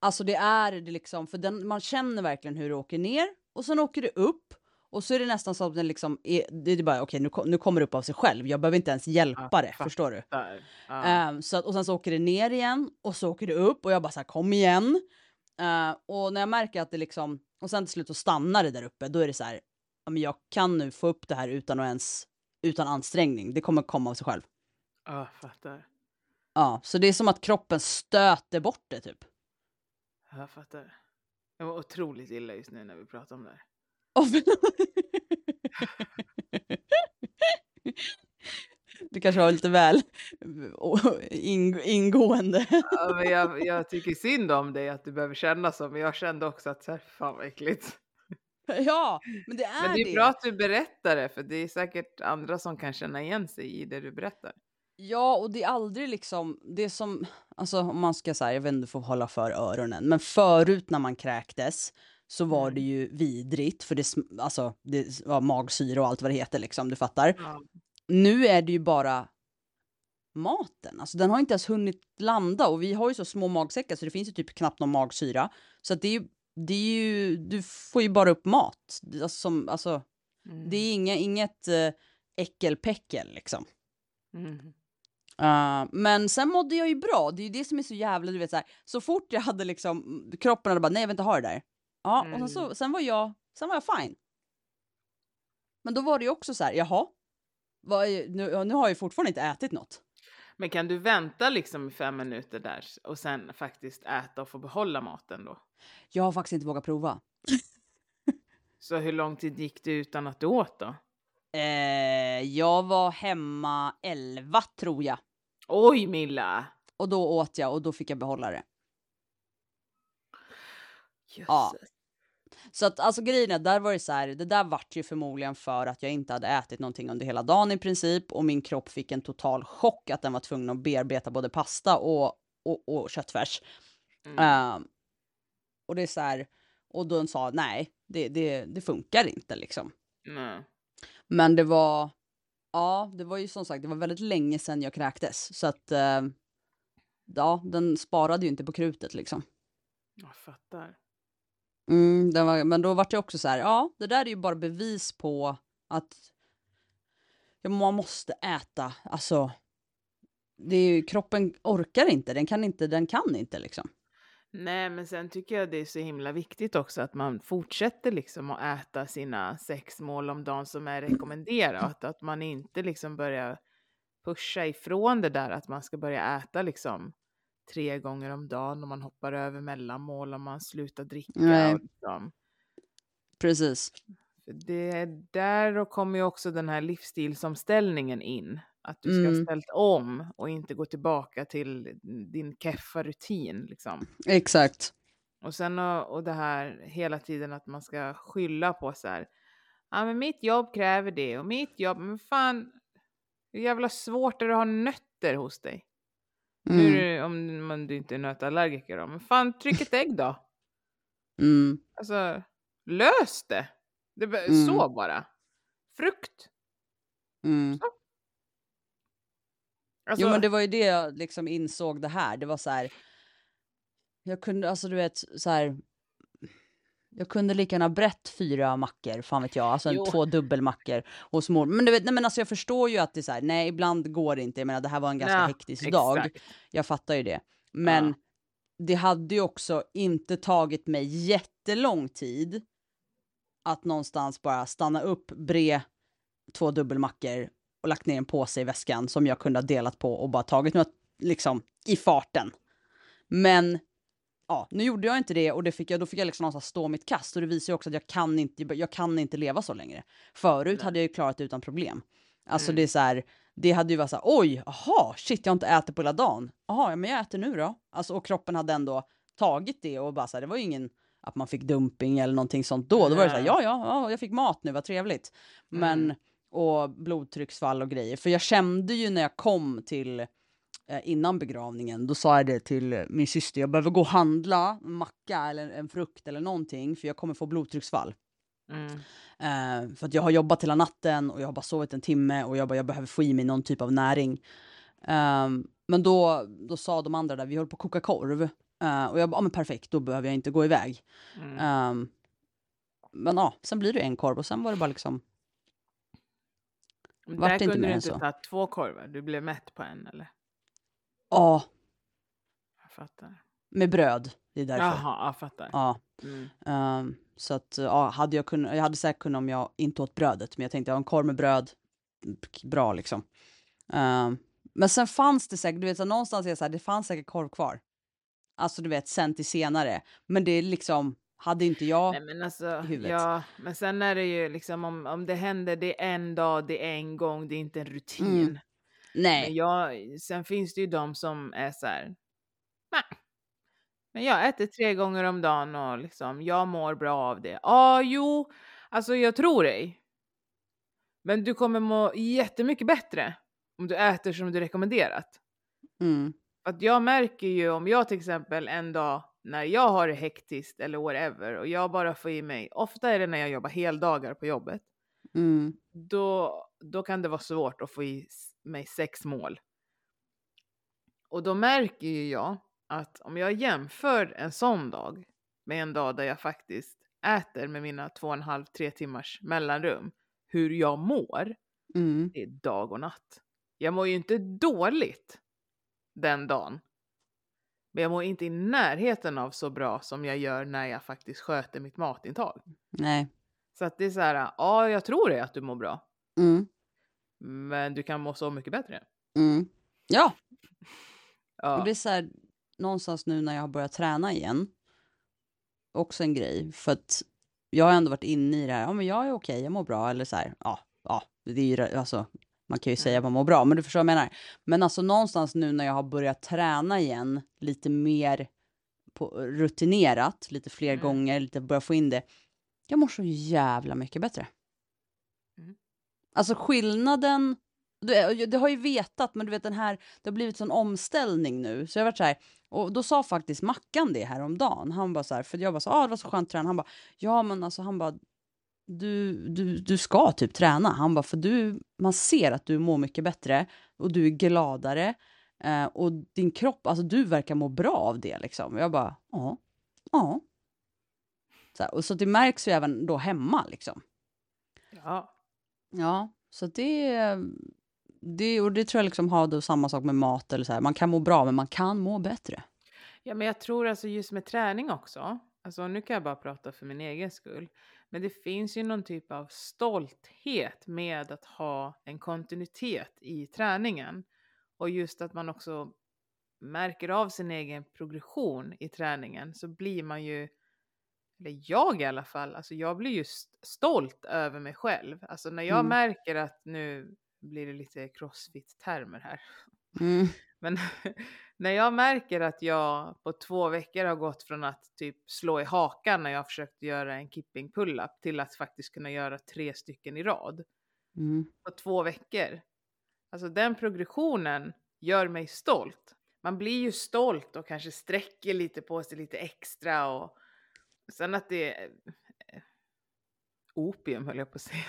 Alltså det är det liksom, för den, man känner verkligen hur det åker ner och sen åker det upp och så är det nästan som att den liksom är, det är bara okej nu, ko- nu kommer det upp av sig själv. Jag behöver inte ens hjälpa Ja, det, förstår du? Ja. Ehm, så att, och sen så åker det ner igen och så åker det upp och jag bara så här kom igen. Eh, och när jag märker att det liksom, och sen till slut så stannar det där uppe, då är det så här, ja, men jag kan nu få upp det här utan att ens, utan ansträngning. Det kommer komma av sig själv. Ja, fattar. Ja, så det är som att kroppen stöter bort det typ. Jag fattar. Jag var otroligt illa just nu när vi pratade om det här. Åh, Du kanske var lite väl ing ingående. Ja, men jag, jag tycker synd om dig att du behöver känna så, men jag kände också att så här, fan vad äckligt. Ja, men det är Men det är det. bra att du berättar det, för det är säkert andra som kan känna igen sig i det du berättar. Ja, och det är aldrig liksom det som, alltså om man ska säga, jag vet inte, du får hålla för öronen, men förut när man kräktes så var Mm. det ju vidrigt för det, alltså, det var magsyra och allt vad det heter liksom, du fattar. Ja. Nu är det ju bara maten, alltså den har inte ens hunnit landa och vi har ju så små magsäckar så det finns ju typ knappt någon magsyra. Så det är ju, det är ju, du får ju bara upp mat. Alltså, som, alltså, Mm. det är inga, inget uh, äckelpäckel liksom. Mm. Uh, men sen mådde jag ju bra. Det är ju det som är så jävla, du vet så här. Så fort jag hade liksom, kroppen hade bara, nej jag vill inte ha det där. Ja, och sen, så, Mm. sen var jag, sen var jag fine. Men då var det ju också så här, jaha. Vad nu, nu har jag ju fortfarande inte ätit något. Men kan du vänta liksom i fem minuter där och sen faktiskt äta och få behålla maten då? Jag har faktiskt inte vågat prova. Så hur lång tid gick det utan att du åt då? Eh, jag var hemma 11 tror jag. Oj Milla! Och då åt jag och då fick jag behålla det. Jösses. Ja. Så att alltså grejen är, där var det så här, det där vart ju förmodligen för att jag inte hade ätit någonting under hela dagen i princip och min kropp fick en total chock att den var tvungen att bearbeta både pasta och, och, och köttfärs. Mm. Ehm, och det är så här, och då sa nej, det, det, det funkar inte liksom. Nej. Men det var, ja, det var ju som sagt, det var väldigt länge sedan jag kräktes så att eh, ja, den sparade ju inte på krutet liksom. Jag fattar. Mm, den var, men då var det också så här, ja, det där är ju bara bevis på att ja, man måste äta, alltså. Det är ju, kroppen orkar inte, den kan inte, den kan inte liksom. Nej, men sen tycker jag det är så himla viktigt också att man fortsätter liksom att äta sina sex mål om dagen som är rekommenderat. Att man inte liksom börjar pusha ifrån det där att man ska börja äta liksom tre gånger om dagen och man hoppar över mellanmål och man slutar dricka. Nej. Och liksom. Precis. Det är där och kommer ju också den här livsstilsomställningen in. Att du ska ha Mm. ställt om och inte gå tillbaka till din keffa rutin liksom. Exakt. Och sen och, och det här hela tiden att man ska skylla på så här. Ja men mitt jobb kräver det och mitt jobb, men fan. Hur jävla svårt är det att ha nötter hos dig? Mm. det, om man, du inte är nötallergiker då, men fan tryck ett ägg då. Mm. Alltså lös det. det Mm. Så bara. Frukt. Mm. Alltså, Jo men det var ju det jag liksom insåg det här. Det var så här. Jag kunde, alltså du vet så här. Jag kunde lika gärna brett fyra mackor, fan vet jag, alltså Jo. två dubbelmackor och små. Men du vet, nej men alltså jag förstår ju att det är så här, nej ibland går det inte. Jag menar det här var en ganska Ja, hektisk dag. exakt. Jag fattar ju det. Men Ja. det hade ju också inte tagit mig jättelång tid att någonstans bara stanna upp, bre två dubbelmackor och lagt ner en påse i väskan som jag kunde ha delat på och bara tagit något liksom i farten. Men ja, nu gjorde jag inte det och det fick jag, då fick jag liksom någonstans stå mitt kast och det visar ju också att jag kan inte, jag kan inte leva så längre. Förut Nej. hade jag ju klarat det utan problem. Alltså Mm. det är så här, det hade ju varit så här, oj, aha, shit, jag har inte ätit på hela dagen. Jaha, ja, men jag äter nu då. Alltså och kroppen hade ändå tagit det och bara så här, det var ju ingen att man fick dumping eller någonting sånt då. Då var det så här, ja, ja, ja, jag fick mat nu, vad trevligt. Men, Mm. och blodtrycksfall och grejer. För jag kände ju när jag kom till innan begravningen, då sa jag det till eh, min syster, jag behöver gå och handla en macka eller en frukt eller någonting för jag kommer få blodtrycksfall. Mm. Eh, för att jag har jobbat hela natten och jag har bara sovit en timme och jag bara, jag behöver få i mig någon typ av näring. Ehm, men då, då sa de andra där, vi håller på att koka korv. Eh, och jag bara, ja men perfekt, då behöver jag inte gå iväg. Mm. Ehm, men ja, sen blir det en korv och sen var det bara liksom, Men vart Där det inte kunde du inte så. ta två korvar, du blev mätt på en eller? Ja, Jag fattar. med bröd. Det är därför. Jaha, jag fattar. Ja. Mm. Ehm, så att ja, hade jag kunnat, jag hade säkert kunnat om jag inte åt brödet, men jag tänkte jag har en korv med bröd, bra liksom. Ehm, men sen fanns det säkert, du vet så någonstans är det så här, det fanns säkert korv kvar. Alltså du vet sen till senare, men det är liksom hade inte jag. Nej men alltså, i huvudet. ja, men sen är det ju liksom om, om det händer, det är en dag, det är en gång, det är inte en rutin. Mm. Nej. Men jag, sen finns det ju de som är så här, nej. Men jag äter tre gånger om dagen och liksom, jag mår bra av det. Ja, ah, jo, alltså jag tror dig. Men du kommer må jättemycket bättre om du äter som du rekommenderat. Mm. Att jag märker ju om jag till exempel en dag när jag har det hektiskt eller whatever och jag bara får i mig, ofta är det när jag jobbar heldagar på jobbet, Mm. då, då kan det vara svårt att få i mig sex mål. Och då märker ju jag att om jag jämför en sån dag med en dag där jag faktiskt äter med mina två och en halv, tre timmars mellanrum, hur jag mår, Mm. det är dag och natt. Jag mår ju inte dåligt den dagen. Men jag mår inte i närheten av så bra som jag gör när jag faktiskt sköter mitt matintag. Nej. Så att det är så här, ja jag tror det att du mår bra. Mm. Men du kan må så mycket bättre. Mm. Ja, det Ja. blir så här någonstans nu när jag har börjat träna igen. Också en grej, för att jag har ändå varit inne i det här, ja men jag är okej, jag mår bra, eller så här, ja, ja, det är ju, det- alltså, man kan ju säga att man mår bra, men du förstår vad jag menar. Men alltså någonstans nu när jag har börjat träna igen, lite mer på, rutinerat, lite fler Mm. gånger, lite börja få in det, jag mår så jävla mycket bättre. Alltså skillnaden, det, eh, det har ju vetat, men du vet den här, det har blivit sån omställning nu. Så jag har varit så här, och då sa faktiskt Mackan det här om dagen. Han bara så här, för jag bara så, ah, det var så skönt att träna. Han bara, ja men alltså han bara, du, du, du ska typ träna. Han bara, för du, man ser att du mår mycket bättre och du är gladare. Eh, och din kropp, alltså du verkar må bra av det liksom. Och jag bara, ja, ja. Så, här, och så det märks ju även då hemma liksom. ja. Ja, så det, det, och det tror jag liksom har då samma sak med mat eller så här. Man kan må bra, men man kan må bättre. Ja, men jag tror alltså just med träning också. Alltså nu kan jag bara prata för min egen skull. Men det finns ju någon typ av stolthet med att ha en kontinuitet i träningen. Och just att man också märker av sin egen progression i träningen så blir man ju, eller jag i alla fall, alltså jag blir ju st- stolt över mig själv. Alltså när jag Mm. märker att nu blir det lite crossfit-termer här. Mm. Men när jag märker att jag på två veckor har gått från att typ slå i hakan när jag försökt göra en kipping pull-up till att faktiskt kunna göra tre stycken i rad Mm. på två veckor. Alltså den progressionen gör mig stolt. Man blir ju stolt och kanske sträcker lite på sig lite extra och sen att det är eh, opium höll jag på att säga.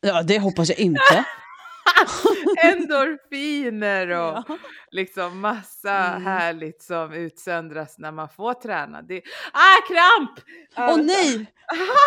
Ja, det hoppas jag inte. Endorfiner och Ja. liksom massa Mm. härligt som utsöndras när man får träna. Det, ah, kramp! Åh nej!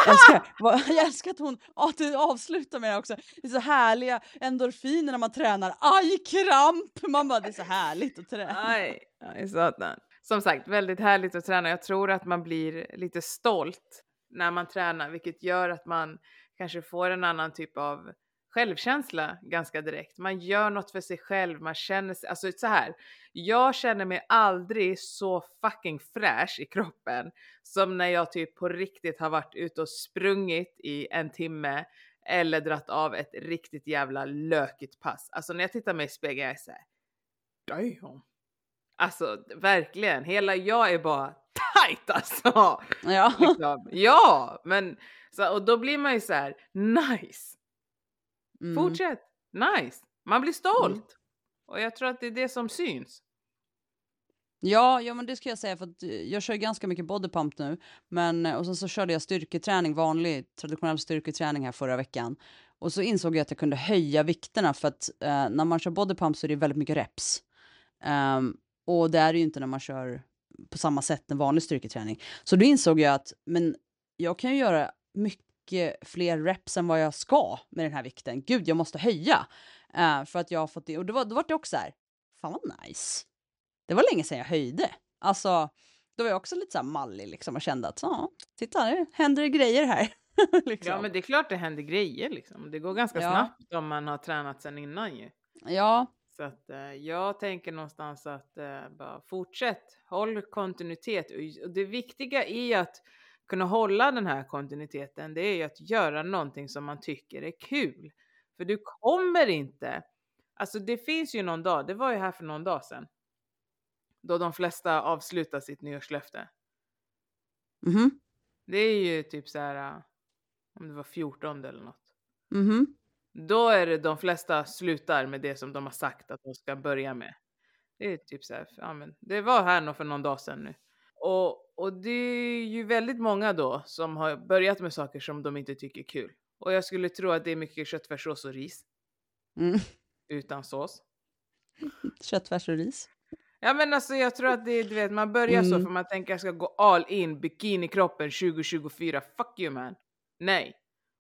Jag älskar, jag älskar att hon att du avslutar med det också. Det är så härliga endorfiner när man tränar. Aj, kramp! Man bara, det är så härligt att träna. Aj, aj satan. Som sagt, väldigt härligt att träna. Jag tror att man blir lite stolt när man tränar, vilket gör att man kanske får en annan typ av självkänsla ganska direkt. Man gör något för sig själv, man känner sig, alltså så här. Jag känner mig aldrig så fucking fräsch i kroppen som när jag typ på riktigt har varit ute och sprungit i en timme eller dratt av ett riktigt jävla lökigt pass. Alltså när jag tittar mig i spegeln, jag är såhär, damn. Alltså verkligen, hela jag är bara tight alltså. Ja. Liksom. Ja, men så, och då blir man ju så här, nice, Mm. fortsätt, nice. Man blir stolt. Och jag tror att det är det som syns. Ja, ja, men det ska jag säga för att eh, jag kör ganska mycket bodypump nu. Men, eh, och sen så körde jag styrketräning, vanlig traditionell styrketräning här förra veckan. Och så insåg jag att jag kunde höja vikterna för att eh, när man kör bodypump så är det väldigt mycket reps. Ehm, och det är det ju inte när man kör på samma sätt en vanlig styrketräning. Så då insåg jag att men jag kan ju göra mycket fler reps än vad jag ska med den här vikten. Gud, jag måste höja. Eh, för att jag har fått det. Och då var, då var det också så här, fan vad nice. Det var länge sedan jag höjde. Alltså, då var jag också lite så här mallig liksom och kände att ja, titta nu händer det grejer här. liksom. Ja, men det är klart det händer grejer liksom. Det går ganska Ja. snabbt om man har tränat sen innan ju. ja, Så att eh, jag tänker någonstans att eh, bara fortsätt, håll kontinuitet. Och det viktiga är att kunna hålla den här kontinuiteten, det är ju att göra någonting som man tycker är kul. För du kommer inte, alltså det finns ju någon dag, det var ju här för någon dag sedan, då de flesta avslutar sitt nyårslöfte. Mhm. Det är ju typ så här, om det var 14 eller något. Mhm. Då är det de flesta slutar med det som de har sagt att de ska börja med. Det är typ så här, ja, men det var här för någon dag sedan nu. Och, och det är ju väldigt många då som har börjat med saker som de inte tycker är kul. Och jag skulle tro att det är mycket köttfärssås och ris Mm. utan sås. Köttfärs och ris. Ja men alltså jag tror att det är, du vet, man börjar så Mm. för man tänker jag ska gå all in, bikinikroppen 2024, fuck you man. Nej.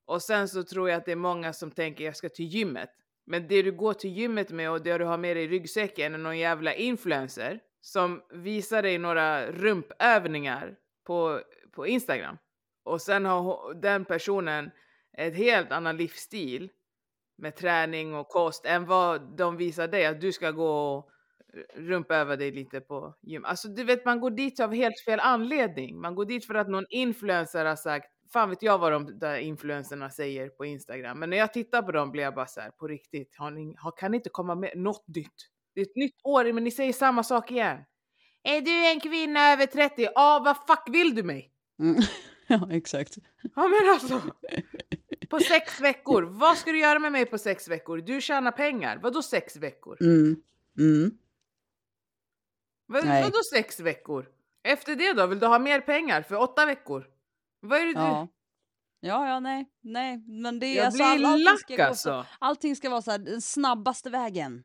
Och sen så tror jag att det är många som tänker jag ska till gymmet. Men det du går till gymmet med och det du har med dig i ryggsäcken är någon jävla influencer som visar dig några rumpövningar på, på Instagram. Och sen har den personen ett helt annan livsstil med träning och kost än vad de visar dig att du ska gå och rumpöva dig lite på gym. Alltså du vet man går dit av helt fel anledning. Man går dit för att någon influencer har sagt Fan vet jag vad de där influencerna säger på Instagram. Men när jag tittar på dem blir jag bara så här på riktigt. Har ni, har, kan ni inte komma med något nytt? Det är ett nytt år men ni säger samma sak igen. Är du en kvinna över 30? Ja, ah, vad fuck vill du mig? Mm. ja, exakt. Ja men alltså. På sex veckor. Vad ska du göra med mig på sex veckor? Du tjänar pengar. Vadå sex veckor? Mm. Mm. Vad, vadå sex veckor? Efter det då? Vill du ha mer pengar för åtta veckor? Vad är det du... Ja. Ja, ja, nej, nej, men det är Jag alltså, blir all, allting, ska lack gå så, alltså. allting ska vara så här, den snabbaste vägen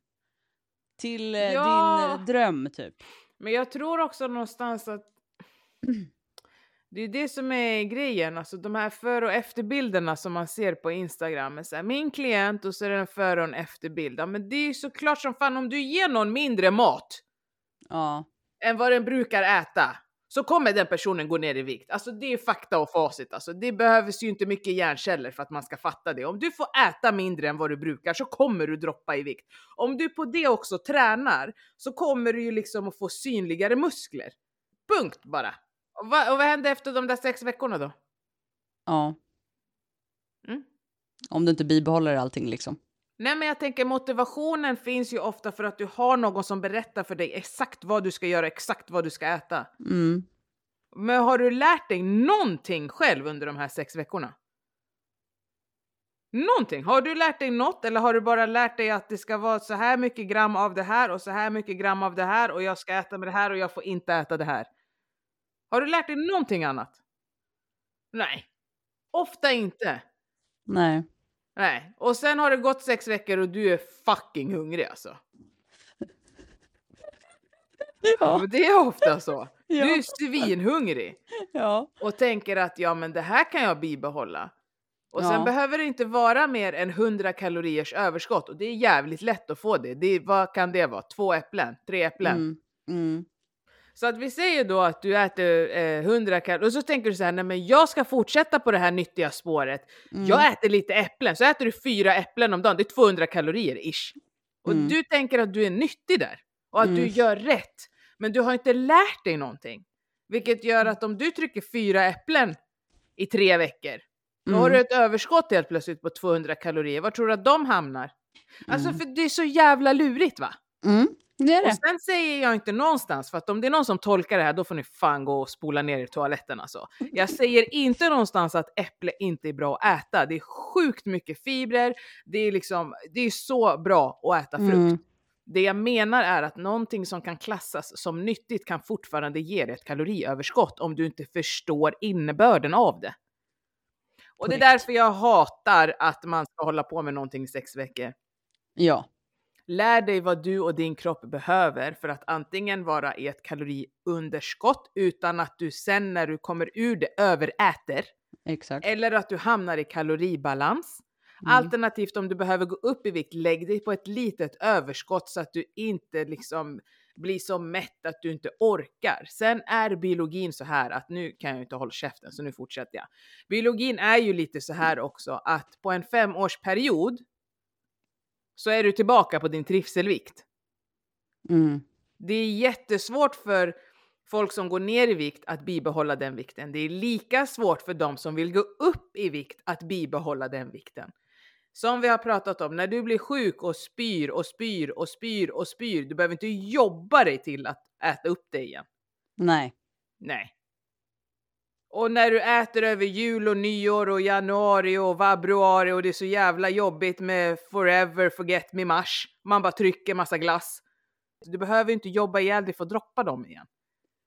till eh, Ja. din eh, dröm, typ. Men jag tror också någonstans att det är det som är grejen, alltså de här för och efterbilderna som man ser på Instagram. Så här, min klient och så är det en före och en efterbild. Ja, men det är ju såklart som fan om du ger någon mindre mat Ja, än vad den brukar äta så kommer den personen gå ner i vikt. Alltså det är fakta och facit. Alltså, det behövs ju inte mycket hjärnceller för att man ska fatta det. Om du får äta mindre än vad du brukar så kommer du droppa i vikt. Om du på det också tränar så kommer du ju liksom att få synligare muskler. Punkt bara. Och, vad- och vad hände efter de där sex veckorna då? ja. Mm. Om du inte bibehåller allting liksom. Nej men jag tänker motivationen finns ju ofta för att du har någon som berättar för dig exakt vad du ska göra, exakt vad du ska äta. Mm. Men har du lärt dig någonting själv under de här sex veckorna? Någonting? Har du lärt dig något eller har du bara lärt dig att det ska vara så här mycket gram av det här och så här mycket gram av det här och jag ska äta med det här och jag får inte äta det här? Har du lärt dig någonting annat? Nej. Ofta inte. Nej. Nej. Och sen har det gått sex veckor och du är fucking hungrig alltså. Ja. Men det är ofta så. Ja. Du är svinhungrig. ja. och tänker att ja men det här kan jag bibehålla. Och sen Ja. behöver det inte vara mer än 100 kaloriers överskott och det är jävligt lätt att få det. det är, vad kan det vara? Två äpplen? Tre äpplen? Mm. Mm. Så att vi säger då att du äter eh, 100 kalorier och så tänker du så här, nej men jag ska fortsätta på det här nyttiga spåret. Mm. Jag äter lite äpplen, så äter du fyra äpplen om dagen, det är 200 kalorier ish. Och Mm. du tänker att du är nyttig där och att du Mm. gör rätt. Men du har inte lärt dig någonting. Vilket gör Mm. att om du trycker fyra äpplen i tre veckor, då har Mm. du ett överskott helt plötsligt på 200 kalorier. Var tror du att de hamnar? Alltså Mm. för det är så jävla lurigt va? Det är Och det. sen säger jag inte någonstans, för att om det är någon som tolkar det här då får ni fan gå och spola ner i toaletten alltså. Jag säger inte någonstans att äpple inte är bra att äta. Det är sjukt mycket fibrer, det är liksom, det är så bra att äta frukt. Mm. Det jag menar är att någonting som kan klassas som nyttigt kan fortfarande ge dig ett kaloriöverskott om du inte förstår innebörden av det. Och det är därför jag hatar att man ska hålla på med någonting i sex veckor. Ja. Lär dig vad du och din kropp behöver för att antingen vara i ett kaloriunderskott utan att du sen när du kommer ur det överäter Exakt. eller att du hamnar i kaloribalans. Mm. Alternativt om du behöver gå upp i vikt, lägg dig på ett litet överskott så att du inte liksom blir så mätt att du inte orkar. Sen är biologin så här att nu kan jag inte hålla käften så nu fortsätter jag. Biologin är ju lite så här också att på en femårsperiod så är du tillbaka på din trivselvikt. Mm. Det är jättesvårt för, folk som går ner i vikt att bibehålla den vikten. Det är lika svårt för de som vill gå upp i vikt att bibehålla den vikten. Som vi har pratat om, när du blir sjuk och spyr och spyr och spyr och spyr, du behöver inte jobba dig till att äta upp det igen. Nej. Nej. Och när du äter över jul och nyår och januari och februari och det är så jävla jobbigt med forever forget me mars. Man bara trycker massa glass. Du behöver inte jobba ihjäl dig för att droppa dem igen.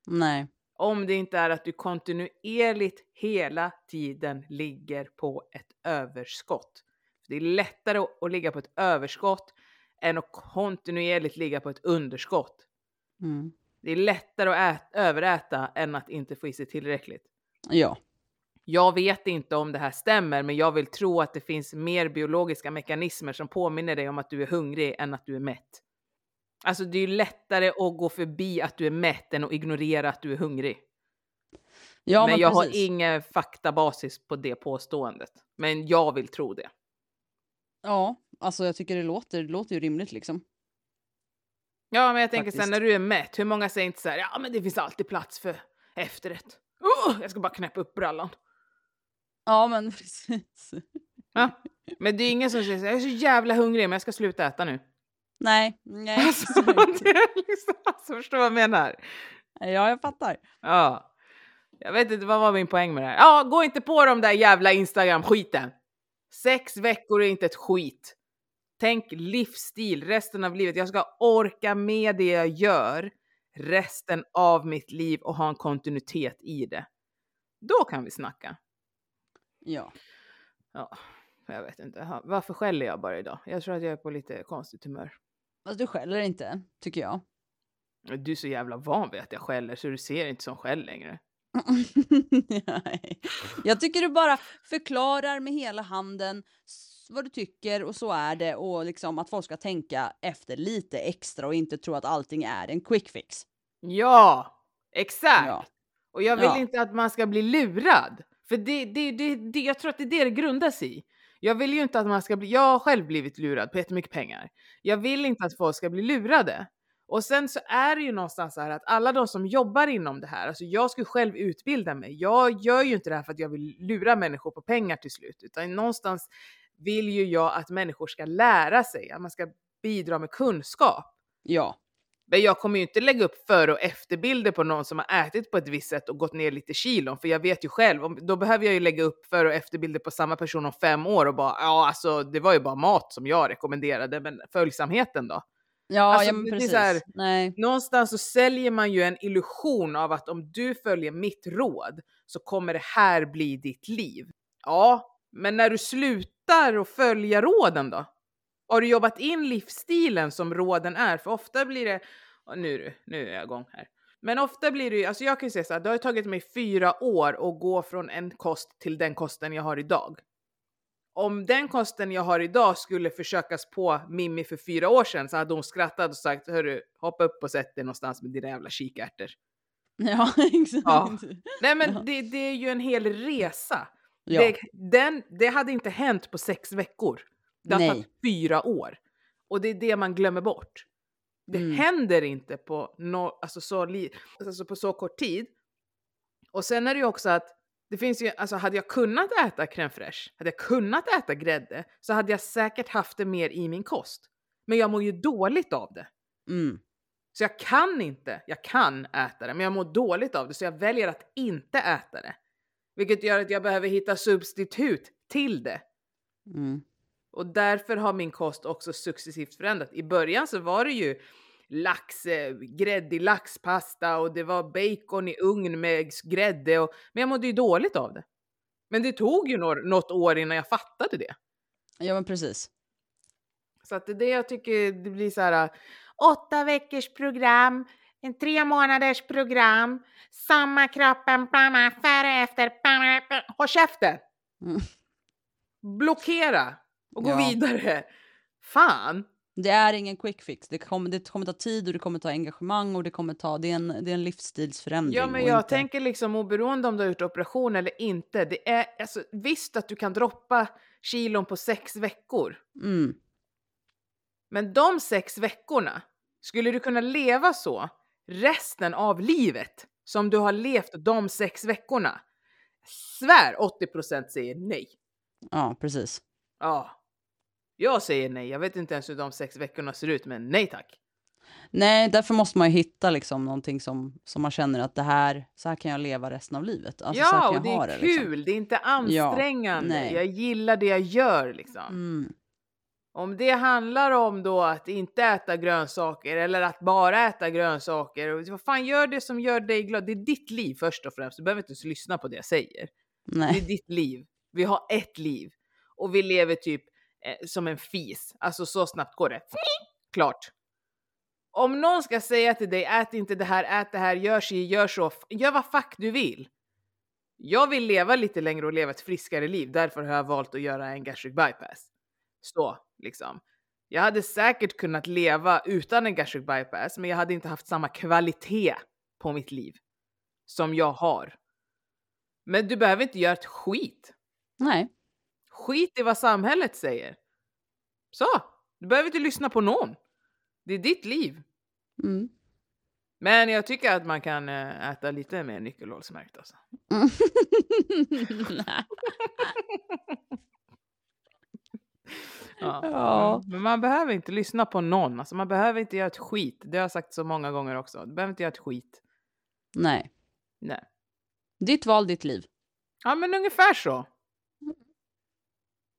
Nej. Om det inte är att du kontinuerligt hela tiden ligger på ett överskott. Det är lättare att ligga på ett överskott än att kontinuerligt ligga på ett underskott. Mm. Det är lättare att äta, överäta än att inte få i sig tillräckligt. Ja. Jag vet inte om det här stämmer, men jag vill tro att det finns mer biologiska mekanismer som påminner dig om att du är hungrig än att du är mätt. Alltså det är ju lättare att gå förbi att du är mätt än att ignorera att du är hungrig. Ja, men, men, jag precis. har ingen faktabasis på det påståendet. Men jag vill tro det. Ja, alltså jag tycker det låter, det låter ju rimligt liksom. Ja, men jag tänker Faktiskt. sen när du är mätt, hur många säger inte så här, ja men det finns alltid plats för efterrätt. Oh, jag ska bara knäppa upp brallan. Ja, men precis. Ja. Men det är ingen som säger så jag är så jävla hungrig men jag ska sluta äta nu. Nej, nej. Alltså, det är liksom, alltså, förstår vad jag menar? ja, jag fattar. Ja. Jag vet inte, vad var min poäng med det här? Ja, gå inte på de där jävla Instagram-skiten. Sex veckor är inte ett skit. Tänk livsstil resten av livet. Jag ska orka med det jag gör resten av mitt liv och ha en kontinuitet i det. Då kan vi snacka. Ja. Ja, jag vet inte. Varför skäller jag bara idag? Jag tror att jag är på lite konstigt humör. Fast du skäller inte, tycker jag. Du är så jävla van vid att jag skäller så du ser inte som skäll längre. Nej. Jag tycker du bara förklarar med hela handen vad du tycker och så är det och liksom att folk ska tänka efter lite extra och inte tro att allting är en quick fix. Ja, exakt. Ja. Och jag vill Ja. inte att man ska bli lurad. För det, det, det, det, jag tror att det är det det grundas i. Jag vill ju inte att man ska bli, jag har själv blivit lurad på jättemycket pengar. Jag vill inte att folk ska bli lurade. Och sen så är det ju någonstans så här att alla de som jobbar inom det här, alltså jag skulle själv utbilda mig. Jag gör ju inte det här för att jag vill lura människor på pengar till slut, utan någonstans vill ju jag att människor ska lära sig, att man ska bidra med kunskap. Ja. Men jag kommer ju inte lägga upp före och efterbilder på någon som har ätit på ett visst sätt och gått ner lite kilon, för jag vet ju själv, om, då behöver jag ju lägga upp före och efterbilder på samma person om fem år och bara, ja alltså det var ju bara mat som jag rekommenderade, men följsamheten då? Ja, Alltså, ja precis. här- Nej. Någonstans så säljer man ju en illusion av att om du följer mitt råd så kommer det här bli ditt liv. Ja, men när du slutar att följa råden då? Har du jobbat in livsstilen som råden är? För ofta blir det, nu, det- nu är jag igång här. Men ofta blir det ju, alltså jag kan ju säga så här, det har ju tagit mig fyra år att gå från en kost till den kosten jag har idag. Om den kosten jag har idag skulle försökas på Mimmi för fyra år sedan så hade hon skrattat och sagt, hörru, hoppa upp och sätt dig någonstans med dina jävla kikärtor. Ja, exakt. Ja. Nej men Ja. det, det är ju en hel resa. Ja. Det, den, det hade inte hänt på sex veckor. Det har Nej. tagit fyra år. Och det är det man glömmer bort. Det Mm. händer inte på, no, alltså så, li, alltså på så kort tid. Och sen är det ju också att det finns ju, alltså hade jag kunnat äta crème fraîche, hade jag kunnat äta grädde, så hade jag säkert haft det mer i min kost. Men jag mår ju dåligt av det. Mm. Så jag kan inte, jag kan äta det, men jag mår dåligt av det så jag väljer att inte äta det. Vilket gör att jag behöver hitta substitut till det. Mm. Och därför har min kost också successivt förändrat. I början så var det ju lax, eh, gräddig laxpasta och det var bacon i ugn med grädde. Och, men jag mådde ju dåligt av det. Men det tog ju något, år innan jag fattade det. Ja, men precis. Så att det är det jag tycker det blir så här. Åtta veckors program, en tre månaders program, samma kroppen, före efter. Håll käften! Mm. Blockera och gå Ja. vidare. Fan! Det är ingen quick fix. Det kommer, det kommer ta tid och det kommer ta engagemang och det kommer ta, det är en, det är en livsstilsförändring. Ja, men jag inte- tänker liksom oberoende om du har gjort operation eller inte. Det är alltså, visst att du kan droppa kilon på sex veckor. Mm. Men de sex veckorna, skulle du kunna leva så resten av livet? som du har levt de sex veckorna. Svär 80% säger nej. Ja, precis. Ja. Jag säger nej. Jag vet inte ens hur de sex veckorna ser ut, men nej tack. Nej, därför måste man ju hitta liksom någonting som, som man känner att det här, så här kan jag leva resten av livet. Alltså, ja, och det är det, kul. liksom. Det är inte ansträngande. nej. jag gillar det jag gör liksom. Mm. Om det handlar om då att inte äta grönsaker eller att bara äta grönsaker. Vad fan, gör det som gör dig glad. Det är ditt liv först och främst. Du behöver inte ens lyssna på det jag säger. Det är Nej. ditt liv. Vi har ett liv. Och vi lever typ eh, som en fis. Alltså så snabbt går det. Klart. Om någon ska säga till dig, ät inte det här, ät det här, gör si, gör så. Gör vad fuck du vill. Jag vill leva lite längre och leva ett friskare liv. Därför har jag valt att göra en gastric bypass. Så, liksom. Jag hade säkert kunnat leva utan en gastric bypass, men jag hade inte haft samma kvalitet på mitt liv som jag har. Men du behöver inte göra ett skit. Nej. Skit i vad samhället säger. Så, du behöver inte lyssna på någon. Det är ditt liv. Mm. Men jag tycker att man kan eh, äta lite mer nyckelhålsmärkt alltså. Ja. Ja. Mm. Men man behöver inte lyssna på någon. Alltså man behöver inte göra ett skit. Det har jag sagt så många gånger också. Du behöver inte göra ett skit. Nej. Nej. Ditt val, ditt liv. Ja, men ungefär så.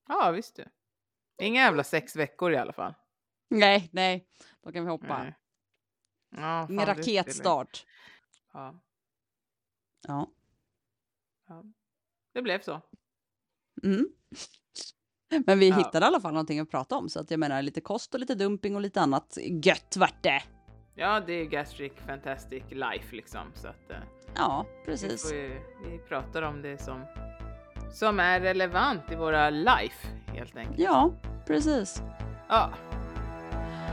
Ja, visst du. Inga jävla sex veckor i alla fall. Nej, nej. Då kan vi hoppa. Nej. Ja, Ingen raketstart. Ja, Ja. ja. Det blev så. Mm. Men vi Ja. hittade i alla fall någonting att prata om. Så att jag menar lite kost och lite dumping och lite annat gött vart det. Ja, det är gastric fantastic life liksom. Så att eh, Ja, vi, precis. får ju, vi pratar om det som, som är relevant i våra life helt enkelt. Ja, precis. Ja.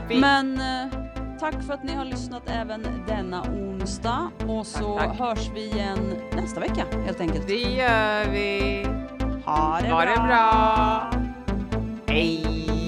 Fint. Men eh, tack för att ni har lyssnat även denna onsdag. Och så Tack, tack. hörs vi igen nästa vecka helt enkelt. Det gör vi. Ha det Ha det bra. Hej.